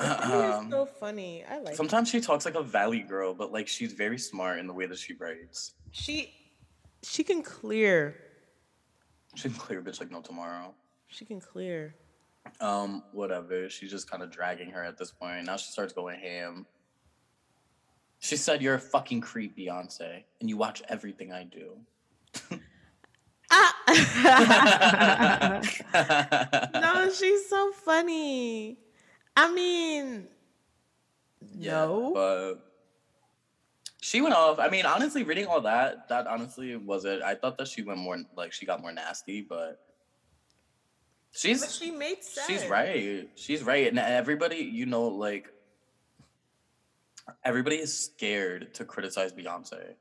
[SPEAKER 3] It's so funny. I like it.
[SPEAKER 4] Sometimes she talks like a valley girl, but like she's very smart in the way that she writes.
[SPEAKER 3] she She can clear.
[SPEAKER 4] She can clear bitch like no tomorrow.
[SPEAKER 3] She can clear.
[SPEAKER 4] Um, whatever. She's just kind of dragging her at this point. Now she starts going ham. She said, "You're a fucking creep, Beyonce, and you watch everything I do." Ah.
[SPEAKER 3] No, she's so funny. I mean,
[SPEAKER 4] Yeah,
[SPEAKER 3] no.
[SPEAKER 4] but she went off. I mean, honestly, reading all that, that honestly was it. I thought that she went more like she got more nasty, but she's
[SPEAKER 3] But she made sense.
[SPEAKER 4] she's right. She's right, and everybody, you know, like everybody is scared to criticize Beyonce.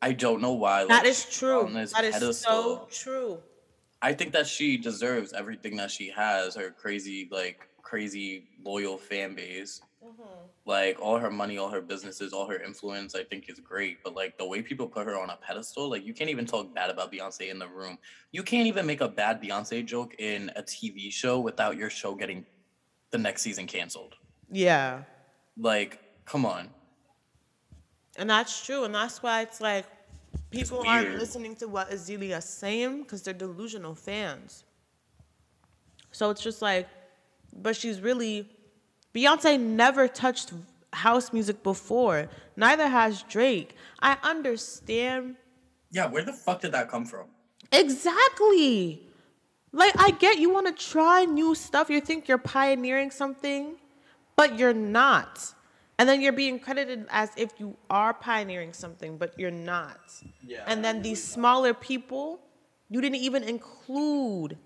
[SPEAKER 4] I don't know why.
[SPEAKER 3] That
[SPEAKER 4] like,
[SPEAKER 3] is
[SPEAKER 4] she's
[SPEAKER 3] true. That is
[SPEAKER 4] pedestal.
[SPEAKER 3] so true.
[SPEAKER 4] I think that she deserves everything that she has. Her crazy, like crazy loyal fan base. Mm-hmm. Like all her money, all her businesses, all her influence, I think is great. But like the way people put her on a pedestal, like you can't even talk bad about Beyonce in the room. You can't even make a bad Beyonce joke in a TV show without your show getting the next season canceled.
[SPEAKER 3] Yeah.
[SPEAKER 4] Like, come on.
[SPEAKER 3] And that's true. And that's why it's like people aren't listening to what Azealia's saying because they're delusional fans. So it's just like, but she's really, Beyonce never touched house music before. Neither has Drake. I understand
[SPEAKER 4] Yeah, where the fuck did that come from?
[SPEAKER 3] Exactly. Like I get you want to try new stuff. You think you're pioneering something, but you're not. And then you're being credited as if you are pioneering something, but you're not.
[SPEAKER 4] Yeah,
[SPEAKER 3] And then these smaller people, you didn't even include.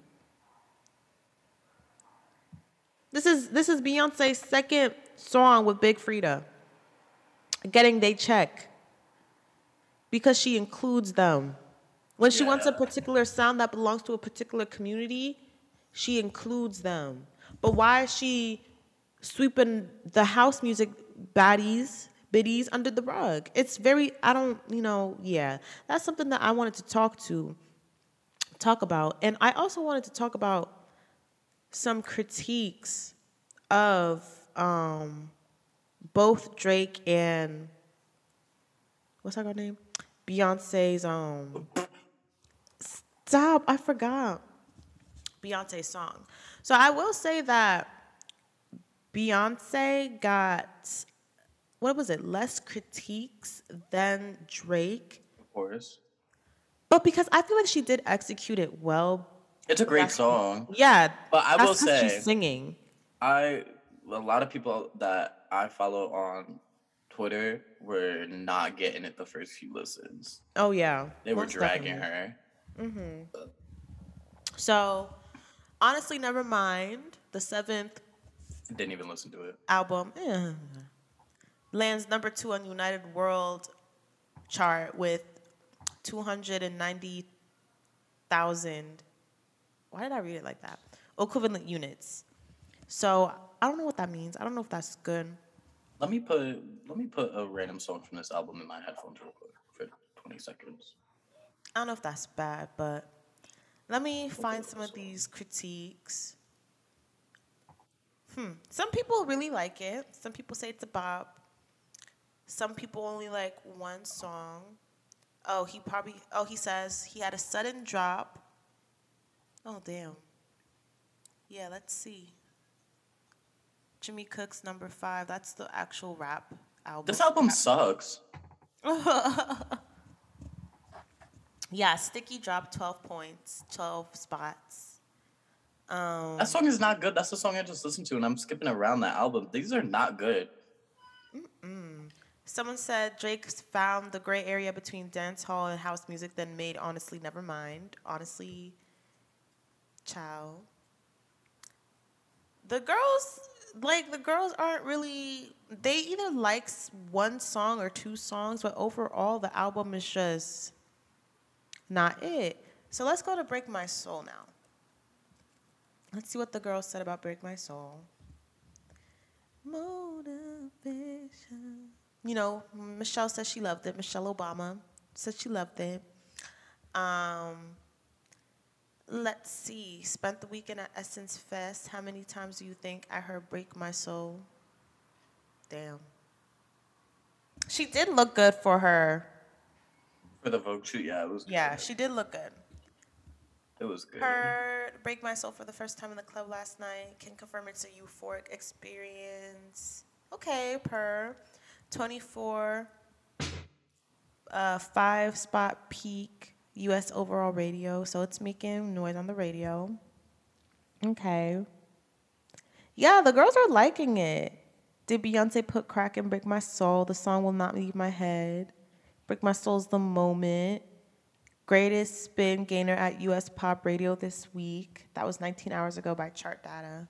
[SPEAKER 3] This is this is Beyonce's second song with Big Freedia. Getting they check. Because she includes them. When she wants a particular sound that belongs to a particular community, she includes them. But why is she sweeping the house music baddies, biddies under the rug? It's very, I don't, you know, yeah. That's something that I wanted to talk to, talk about. And I also wanted to talk about some critiques of um, both Drake and what's that girl name? Beyonce's um stop, I forgot. Beyonce's song. So I will say that Beyonce got what was it, less critiques than Drake.
[SPEAKER 4] Of course.
[SPEAKER 3] But because I feel like she did execute it well.
[SPEAKER 4] It's a great song.
[SPEAKER 3] Yeah.
[SPEAKER 4] But I will say-
[SPEAKER 3] she's singing.
[SPEAKER 4] I a lot of people that I follow on Twitter were not getting it the first few listens.
[SPEAKER 3] Oh yeah.
[SPEAKER 4] They were dragging
[SPEAKER 3] definitely.
[SPEAKER 4] her. Mm-hmm.
[SPEAKER 3] So honestly, never mind. The seventh
[SPEAKER 4] Didn't even listen to it.
[SPEAKER 3] album eh, lands number two on United World chart with 290,000. Why did I read it like that? Equivalent units. So I don't know what that means. I don't know if that's good.
[SPEAKER 4] Let me put let me put a random song from this album in my headphones real quick for 20 seconds.
[SPEAKER 3] I don't know if that's bad, but let me find some of these critiques. Hmm. Some people really like it. Some people say it's a bop. Some people only like one song. Oh, he probably. Oh, he says he had a sudden drop. Oh, damn. Yeah, let's see. Jimmy Cook's number five. That's the actual rap album.
[SPEAKER 4] This album sucks.
[SPEAKER 3] Yeah, Sticky dropped 12 points, 12 spots. Um,
[SPEAKER 4] That song is not good. That's the song I just listened to, and I'm skipping around that album. These are not good.
[SPEAKER 3] someone said Drake found the gray area between dance hall and house music, then made Honestly Nevermind. Honestly, ciao. The girls, like, the girls aren't really, they either like one song or two songs, but overall, the album is just not it. So let's go to Break My Soul now. Let's see what the girls said about Break My Soul. Motivation. You know, Michelle said she loved it. Michelle Obama said she loved it. Um, let's see. Spent the weekend at Essence Fest. How many times do you think I heard Break My Soul? Damn. She did look good for her
[SPEAKER 4] For the Vogue shoot, yeah, it was.
[SPEAKER 3] Yeah, she did look good.
[SPEAKER 4] It was good.
[SPEAKER 3] Her break my soul for the first time in the club last night. Can confirm it's a euphoric experience. Okay, per 24 uh, five spot peak US overall radio, so it's making noise on the radio. Okay. Yeah, the girls are liking it. Did Beyonce put crack and break my soul? The song will not leave my head. Break my soul's the moment. Greatest spin gainer at US pop radio this week. That was 19 hours ago by chart data.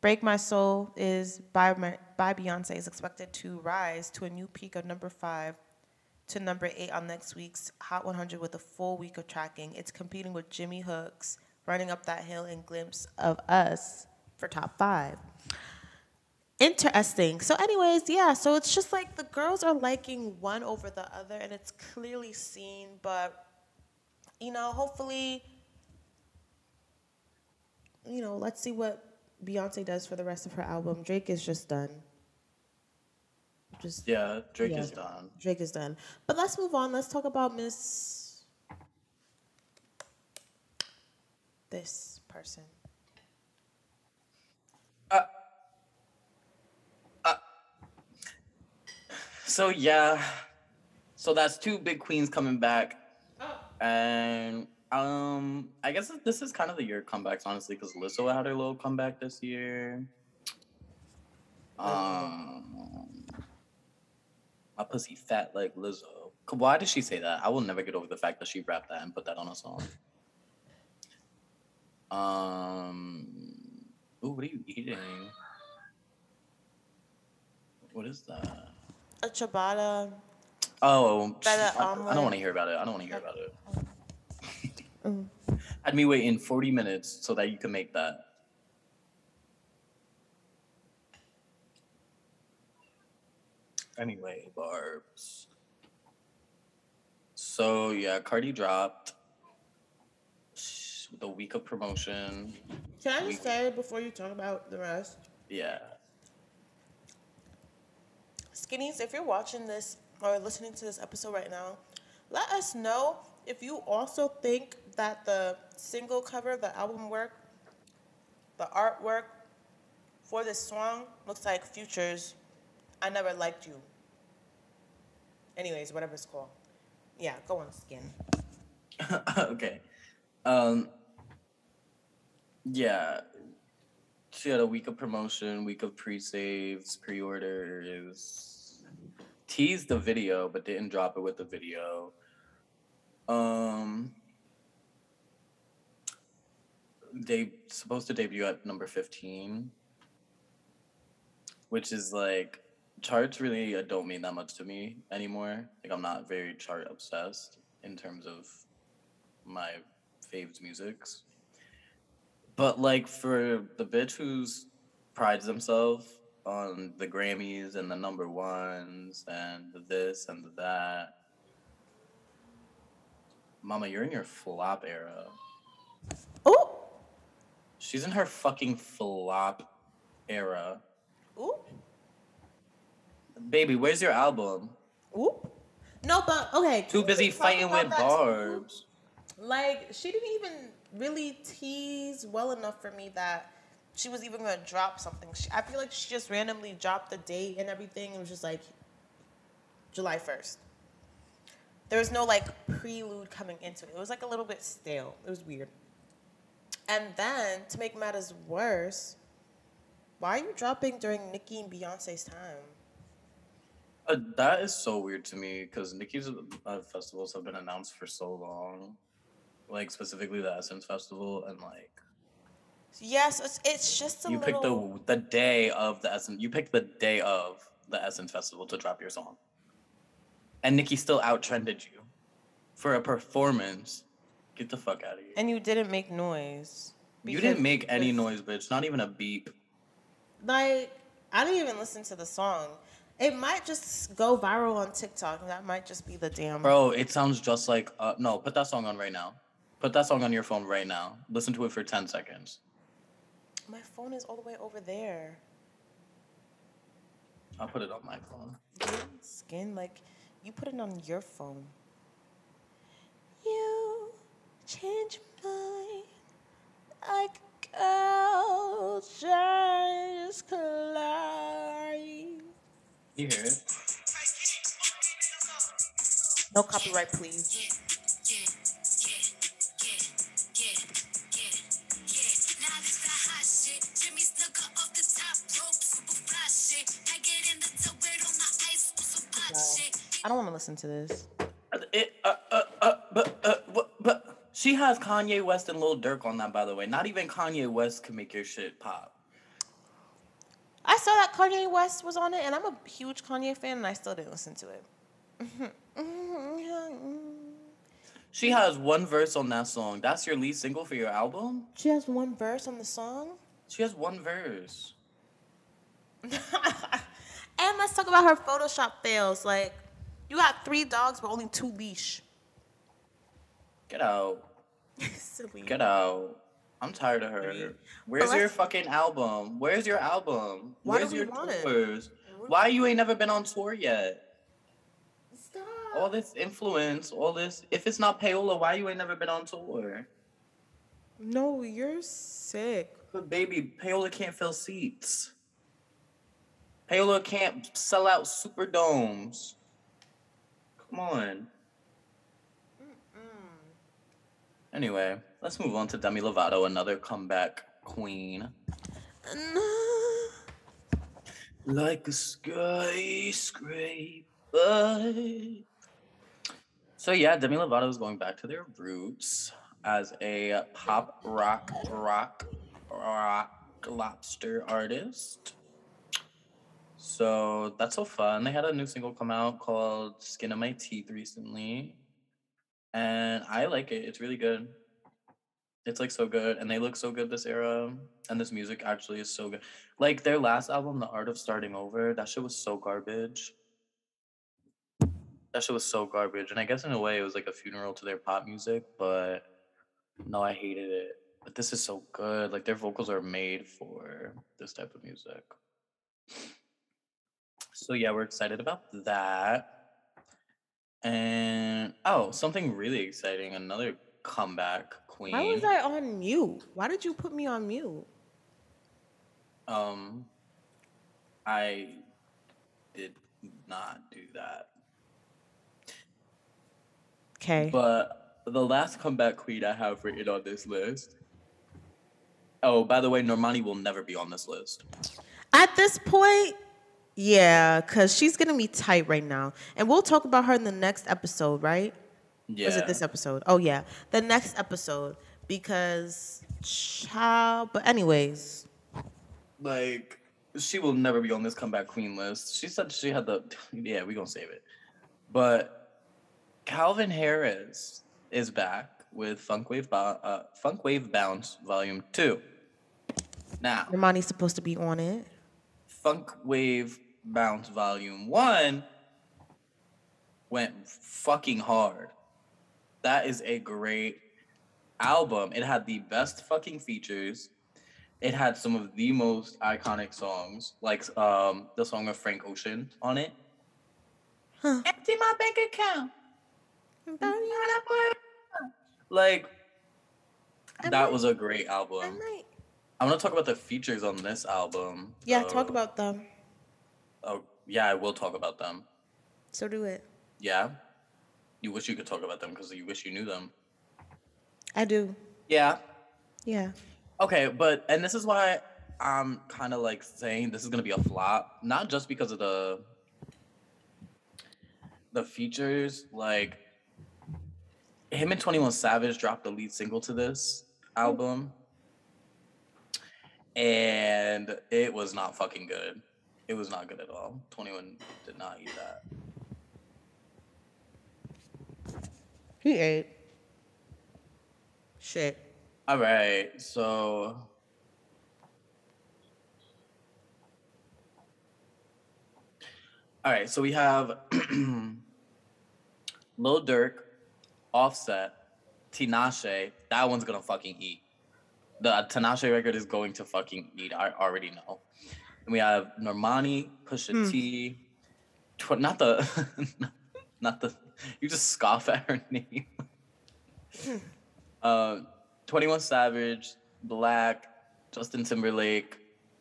[SPEAKER 3] Break My Soul is by, by Beyonce is expected to rise to a new peak of number five to number eight on next week's Hot 100 with a full week of tracking. It's competing with Jimmy Cooks, Running Up That Hill, and Glimpse of Us for top five. Interesting. So, anyways, yeah, so it's just like the girls are liking one over the other, and it's clearly seen, but, you know, hopefully, you know, let's see what Beyonce does for the rest of her album. Drake is just done. Just
[SPEAKER 4] Yeah, Drake
[SPEAKER 3] Yeah.
[SPEAKER 4] is done.
[SPEAKER 3] Drake is done. But let's move on. Let's talk about Miss this person.
[SPEAKER 4] Uh, So yeah, so that's two big queens coming back, and um, I guess this is kind of the year of comebacks, honestly, because Lizzo had her little comeback this year. Um, my pussy fat like Lizzo. Why did she say that? I will never get over the fact that she rapped that and put that on a song. Um, ooh, what are you eating? What is that?
[SPEAKER 3] A ciabatta.
[SPEAKER 4] Oh,
[SPEAKER 3] Better
[SPEAKER 4] I, I don't want to hear about it. I don't want to hear about it.
[SPEAKER 3] Mm.
[SPEAKER 4] Had me waiting 40 minutes so that you can make that. Anyway, Barbs. So yeah, Cardi dropped the week of promotion.
[SPEAKER 3] Can I just say before you talk about the rest?
[SPEAKER 4] Yeah.
[SPEAKER 3] Skinnies, if you're watching this or listening to this episode right now, let us know if you also think that the single cover, the album work, the artwork for this song looks like Future's I Never Liked You. Anyways, whatever it's called. Yeah, go on, Skin.
[SPEAKER 4] okay. Um yeah. She had a week of promotion, week of pre-saves, pre-orders. Teased the video, but didn't drop it with the video. Um they supposed to debut at number 15 which is like charts really uh, don't mean that much to me anymore like i'm not very chart obsessed in terms of my faves musics but like for the bitch who's prides themselves on the grammys and the number ones and the this and the that mama you're in your flop era
[SPEAKER 3] Oh.
[SPEAKER 4] She's in her fucking flop era.
[SPEAKER 3] ooh,
[SPEAKER 4] Baby, where's your album?
[SPEAKER 3] ooh. No, but okay.
[SPEAKER 4] Too busy fighting with? Barbs.
[SPEAKER 3] Like she didn't even really tease well enough for me that she was even gonna drop something. She, I feel like she just randomly dropped the date and everything. It was just like July first. There was no like prelude coming into it. It was like a little bit stale. It was weird. And then to make matters worse, why are you dropping during Nicki and Beyonce's time?
[SPEAKER 4] Uh, that is so weird to me because Nicki's uh, festivals have been announced for so long. Like specifically the Essence Festival and like
[SPEAKER 3] Yes, it's, it's just a
[SPEAKER 4] you picked the the day of the Essence you picked the day of the Essence Festival to drop your song. And Nicki still outtrended you for a performance. Get the fuck out of here.
[SPEAKER 3] and you didn't make noise.
[SPEAKER 4] you didn't make any noise, bitch. Not even a beep.
[SPEAKER 3] Like, I didn't even listen to the song. It might just go viral on TikTok, and that might just be the damn.
[SPEAKER 4] Bro, it sounds just like uh no, put that song on right now. Put that song on your phone right now. Listen to it for 10 seconds.
[SPEAKER 3] My phone is all the way over there.
[SPEAKER 4] I'll put it on my phone.
[SPEAKER 3] Skin, like, You put it on your phone. You change my like girl just collide.
[SPEAKER 4] You hear it?
[SPEAKER 3] No copyright, please. I don't want to listen to this.
[SPEAKER 4] It, uh, uh, uh, but, uh, what, but she has Kanye West and Lil Durk on that, by the way. Not even Kanye West can make your shit pop.
[SPEAKER 3] I saw that Kanye West was on it, and I'm a huge Kanye fan, and I still didn't listen to it.
[SPEAKER 4] She has one verse on that song. That's your lead single for your album?
[SPEAKER 3] She has one verse on the song.
[SPEAKER 4] She has one verse.
[SPEAKER 3] And let's talk about her Photoshop fails. Like, you got three dogs, but only two leash.
[SPEAKER 4] Get out.
[SPEAKER 3] Silly.
[SPEAKER 4] Get out. I'm tired of her. Where's your fucking album? Where's your album?
[SPEAKER 3] Why do we
[SPEAKER 4] your
[SPEAKER 3] want it?
[SPEAKER 4] tours? Why you ain't never been on tour yet?
[SPEAKER 3] Stop.
[SPEAKER 4] All this influence, all this. If it's not Paola, why you ain't never been on tour?
[SPEAKER 3] No, you're sick.
[SPEAKER 4] But baby, Paola can't fill seats. Paola can't sell out super domes. Come on. Anyway, let's move on to Demi Lovato, another comeback queen. Like a skyscraper. So yeah, Demi Lovato is going back to their roots as a pop rock rock rock lobster artist. So that's so fun. They had a new single come out called Skin of My Teeth recently. And I like it. It's really good. It's like so good. And they look so good this era. And this music actually is so good. Like their last album, The Art of Starting Over, that shit was so garbage. That shit was so garbage. And I guess in a way it was like a funeral to their pop music, but no, I hated it. But this is so good. Like their vocals are made for this type of music. So yeah, we're excited about that. And oh, something really exciting, another comeback queen.
[SPEAKER 3] Why was I on mute? Why did you put me on mute?
[SPEAKER 4] Um I did not do that.
[SPEAKER 3] Okay.
[SPEAKER 4] But the last comeback queen I have written on this list. Oh, by the way, Normani will never be on this list.
[SPEAKER 3] At this point, yeah, because she's gonna be tight right now, and we'll talk about her in the next episode, right?
[SPEAKER 4] Yeah.
[SPEAKER 3] Is it this episode? Oh yeah, the next episode because child. But anyways,
[SPEAKER 4] like she will never be on this comeback queen list. She said she had the yeah, we're gonna save it. But Calvin Harris is back with Funk Wav Bo- uh, Funk Wav Bounce Volume Two. Now,
[SPEAKER 3] Normani's supposed to be on it.
[SPEAKER 4] Funk Wav Bounce Volume One went fucking hard. That is a great album. It had the best fucking features. It had some of the most iconic songs, like um the song of Frank Ocean on it. Empty my bank account. Like that was a great album. I want to talk about the features on this album.
[SPEAKER 3] Yeah, talk about them.
[SPEAKER 4] Oh, yeah, I will talk about them.
[SPEAKER 3] So do it.
[SPEAKER 4] Yeah. You wish you could talk about them because you wish you knew them.
[SPEAKER 3] I do.
[SPEAKER 4] Yeah.
[SPEAKER 3] Yeah.
[SPEAKER 4] Okay, but and this is why I'm kind of like saying this is gonna be a flop, not just because of the the features. Like him and Twenty One Savage dropped the lead single to this hmm. album, and it was not fucking good. It was not good at all. Twenty One did not eat that.
[SPEAKER 3] He ate. Shit.
[SPEAKER 4] All right, so all right, so we have Lil Durk, Offset, Tinashe. That one's gonna fucking eat. The Tinashe record is going to fucking eat. I already know. And we have Normani, Pusha T, tw- not the not the you just scoff at her name. uh, Twenty One Savage, Black, Justin Timberlake,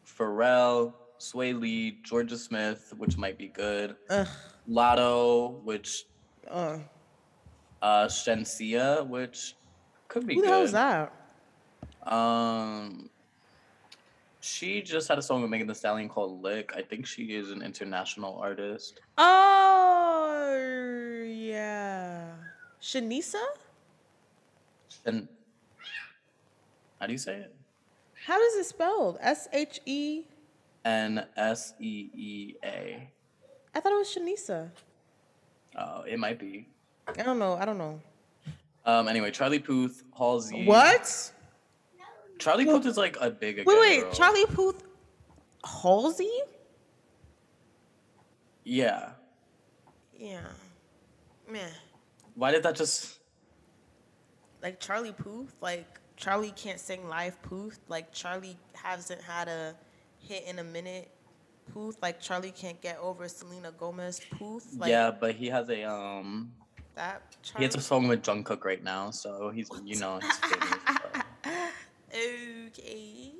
[SPEAKER 4] Pharrell, Swae Lee, Jorja Smith, which might be good.
[SPEAKER 3] Ugh.
[SPEAKER 4] Latto, which
[SPEAKER 3] Uh,
[SPEAKER 4] uh Shenseea, which could be good.
[SPEAKER 3] who the hell is that?
[SPEAKER 4] Um, she just had a song with Megan Thee Stallion called "Lick." I think she is an international artist.
[SPEAKER 3] Oh yeah, Shanisa.
[SPEAKER 4] And how do you say it?
[SPEAKER 3] How does it spelled? S H E.
[SPEAKER 4] N S E E A.
[SPEAKER 3] I thought it was Shanisa.
[SPEAKER 4] Oh, it might be.
[SPEAKER 3] I don't know. I don't know.
[SPEAKER 4] Um. Anyway, Charlie Puth, Halsey.
[SPEAKER 3] What?
[SPEAKER 4] Charlie Puth is like a big.
[SPEAKER 3] Wait, wait.
[SPEAKER 4] girl.
[SPEAKER 3] Charlie Puth, Halsey.
[SPEAKER 4] Yeah.
[SPEAKER 3] Yeah. Man,
[SPEAKER 4] Why did that just?
[SPEAKER 3] like Charlie Puth, like Charlie can't sing live Puth. Like Charlie hasn't had a hit in a minute. Puth, like Charlie can't get over Selena Gomez. Puth, like
[SPEAKER 4] yeah, but he has a um.
[SPEAKER 3] that.
[SPEAKER 4] He has a song with Jungkook right now, so he's you know he's famous. so.
[SPEAKER 3] Okay.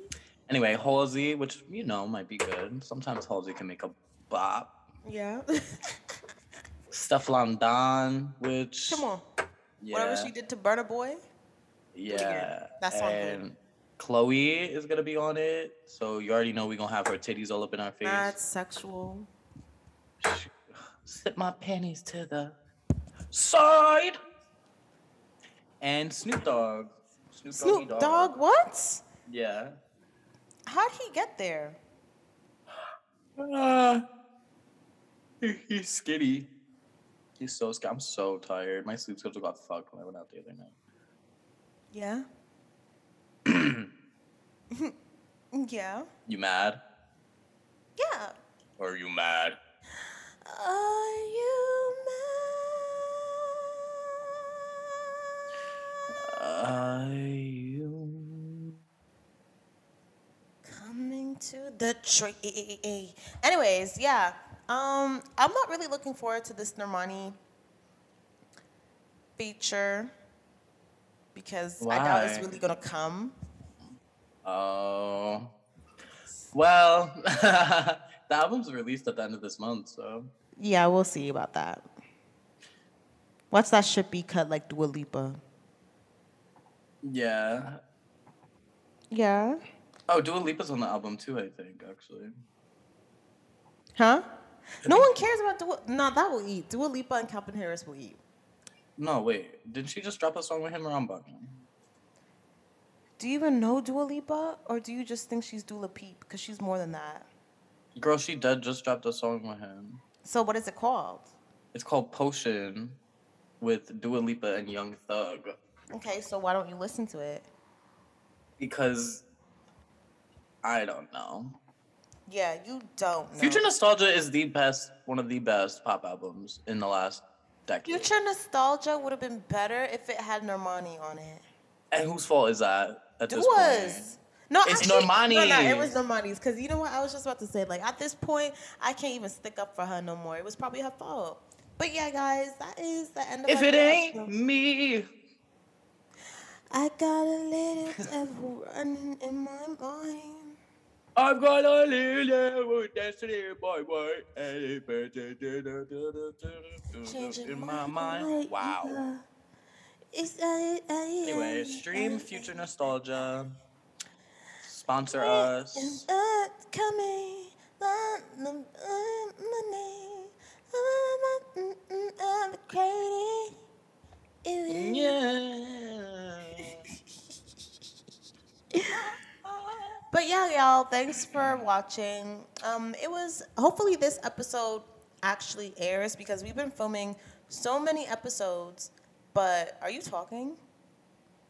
[SPEAKER 4] Anyway, Halsey, which you know might be good. Sometimes Halsey can make a bop.
[SPEAKER 3] Yeah.
[SPEAKER 4] Stefflon Don, which
[SPEAKER 3] Come on.
[SPEAKER 4] yeah,
[SPEAKER 3] Whatever she did to Burna Boy.
[SPEAKER 4] yeah,
[SPEAKER 3] that's good.
[SPEAKER 4] and Chloe is gonna be on it, so you already know we're gonna have her titties all up in our face.
[SPEAKER 3] That's sexual.
[SPEAKER 4] Slip my panties to the side. And Snoop Dogg. Snoop, Doggy
[SPEAKER 3] Snoop Dogg, what?
[SPEAKER 4] Yeah.
[SPEAKER 3] How'd he get there?
[SPEAKER 4] Uh, he's skinny. He's so skinny. I'm so tired. My sleep schedule got fucked when I went out the other night.
[SPEAKER 3] Yeah. yeah.
[SPEAKER 4] You mad?
[SPEAKER 3] Yeah.
[SPEAKER 4] Or are you mad?
[SPEAKER 3] Are you
[SPEAKER 4] Are you?
[SPEAKER 3] coming to the tree? Anyways, yeah. Um, I'm not really looking forward to this Normani feature because I doubt it's really gonna come.
[SPEAKER 4] Oh. Well, the album's released at the end of this month, so.
[SPEAKER 3] Yeah, we'll see about that. What's that should be cut like Dua Lipa?
[SPEAKER 4] Yeah.
[SPEAKER 3] Yeah.
[SPEAKER 4] Oh, Dua Lipa's on the album too, I think, actually.
[SPEAKER 3] Huh? No one cares about Dua. No, that will eat. Dua Lipa and Calvin Harris will eat.
[SPEAKER 4] No, wait. Didn't she just drop a song with him or I'm bugging?
[SPEAKER 3] Do you even know Dua Lipa, or do you just think she's Dula Peep? Because she's more than that.
[SPEAKER 4] Girl, she did just dropped a song with him.
[SPEAKER 3] So what is it called?
[SPEAKER 4] It's called Potion with Dua Lipa and Young Thug.
[SPEAKER 3] Okay, so why don't you listen to it?
[SPEAKER 4] Because I don't know.
[SPEAKER 3] Yeah, you don't know.
[SPEAKER 4] Future Nostalgia is the best, one of the best pop albums in the last decade.
[SPEAKER 3] Future Nostalgia would have been better if it had Normani on it.
[SPEAKER 4] And whose fault is that at
[SPEAKER 3] It
[SPEAKER 4] this
[SPEAKER 3] was.
[SPEAKER 4] point?
[SPEAKER 3] No,
[SPEAKER 4] It's
[SPEAKER 3] actually, No, no, it was Normani's. Because you know what? I was just about to say, like, at this point, I can't even stick up for her no more. It was probably her fault. But yeah, guys, that is the end of
[SPEAKER 4] If it ain't
[SPEAKER 3] reaction.
[SPEAKER 4] me,
[SPEAKER 3] I got a little devil running in my mind.
[SPEAKER 4] I've got a little boy.
[SPEAKER 3] Changing
[SPEAKER 4] In my mind. Wow.
[SPEAKER 3] Is that it?
[SPEAKER 4] Anyway, stream Future Nostalgia. Sponsor us.
[SPEAKER 3] Coming. money. Mm, mm, I'm crazy.
[SPEAKER 4] Yeah.
[SPEAKER 3] But yeah, y'all, thanks for watching. Um, it was hopefully this episode actually airs because we've been filming so many episodes. But are you talking?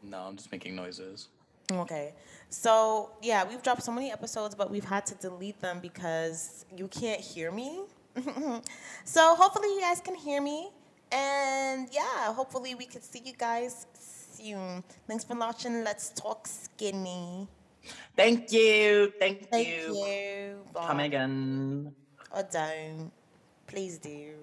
[SPEAKER 4] No, I'm just making noises.
[SPEAKER 3] Okay. So, yeah, we've dropped so many episodes, but we've had to delete them because you can't hear me. so, hopefully, you guys can hear me. And yeah, hopefully, we could see you guys soon. Thanks for watching. Let's talk skinny.
[SPEAKER 4] Thank you. Thank,
[SPEAKER 3] Thank
[SPEAKER 4] you.
[SPEAKER 3] you.
[SPEAKER 4] Come again.
[SPEAKER 3] Or don't. Please do.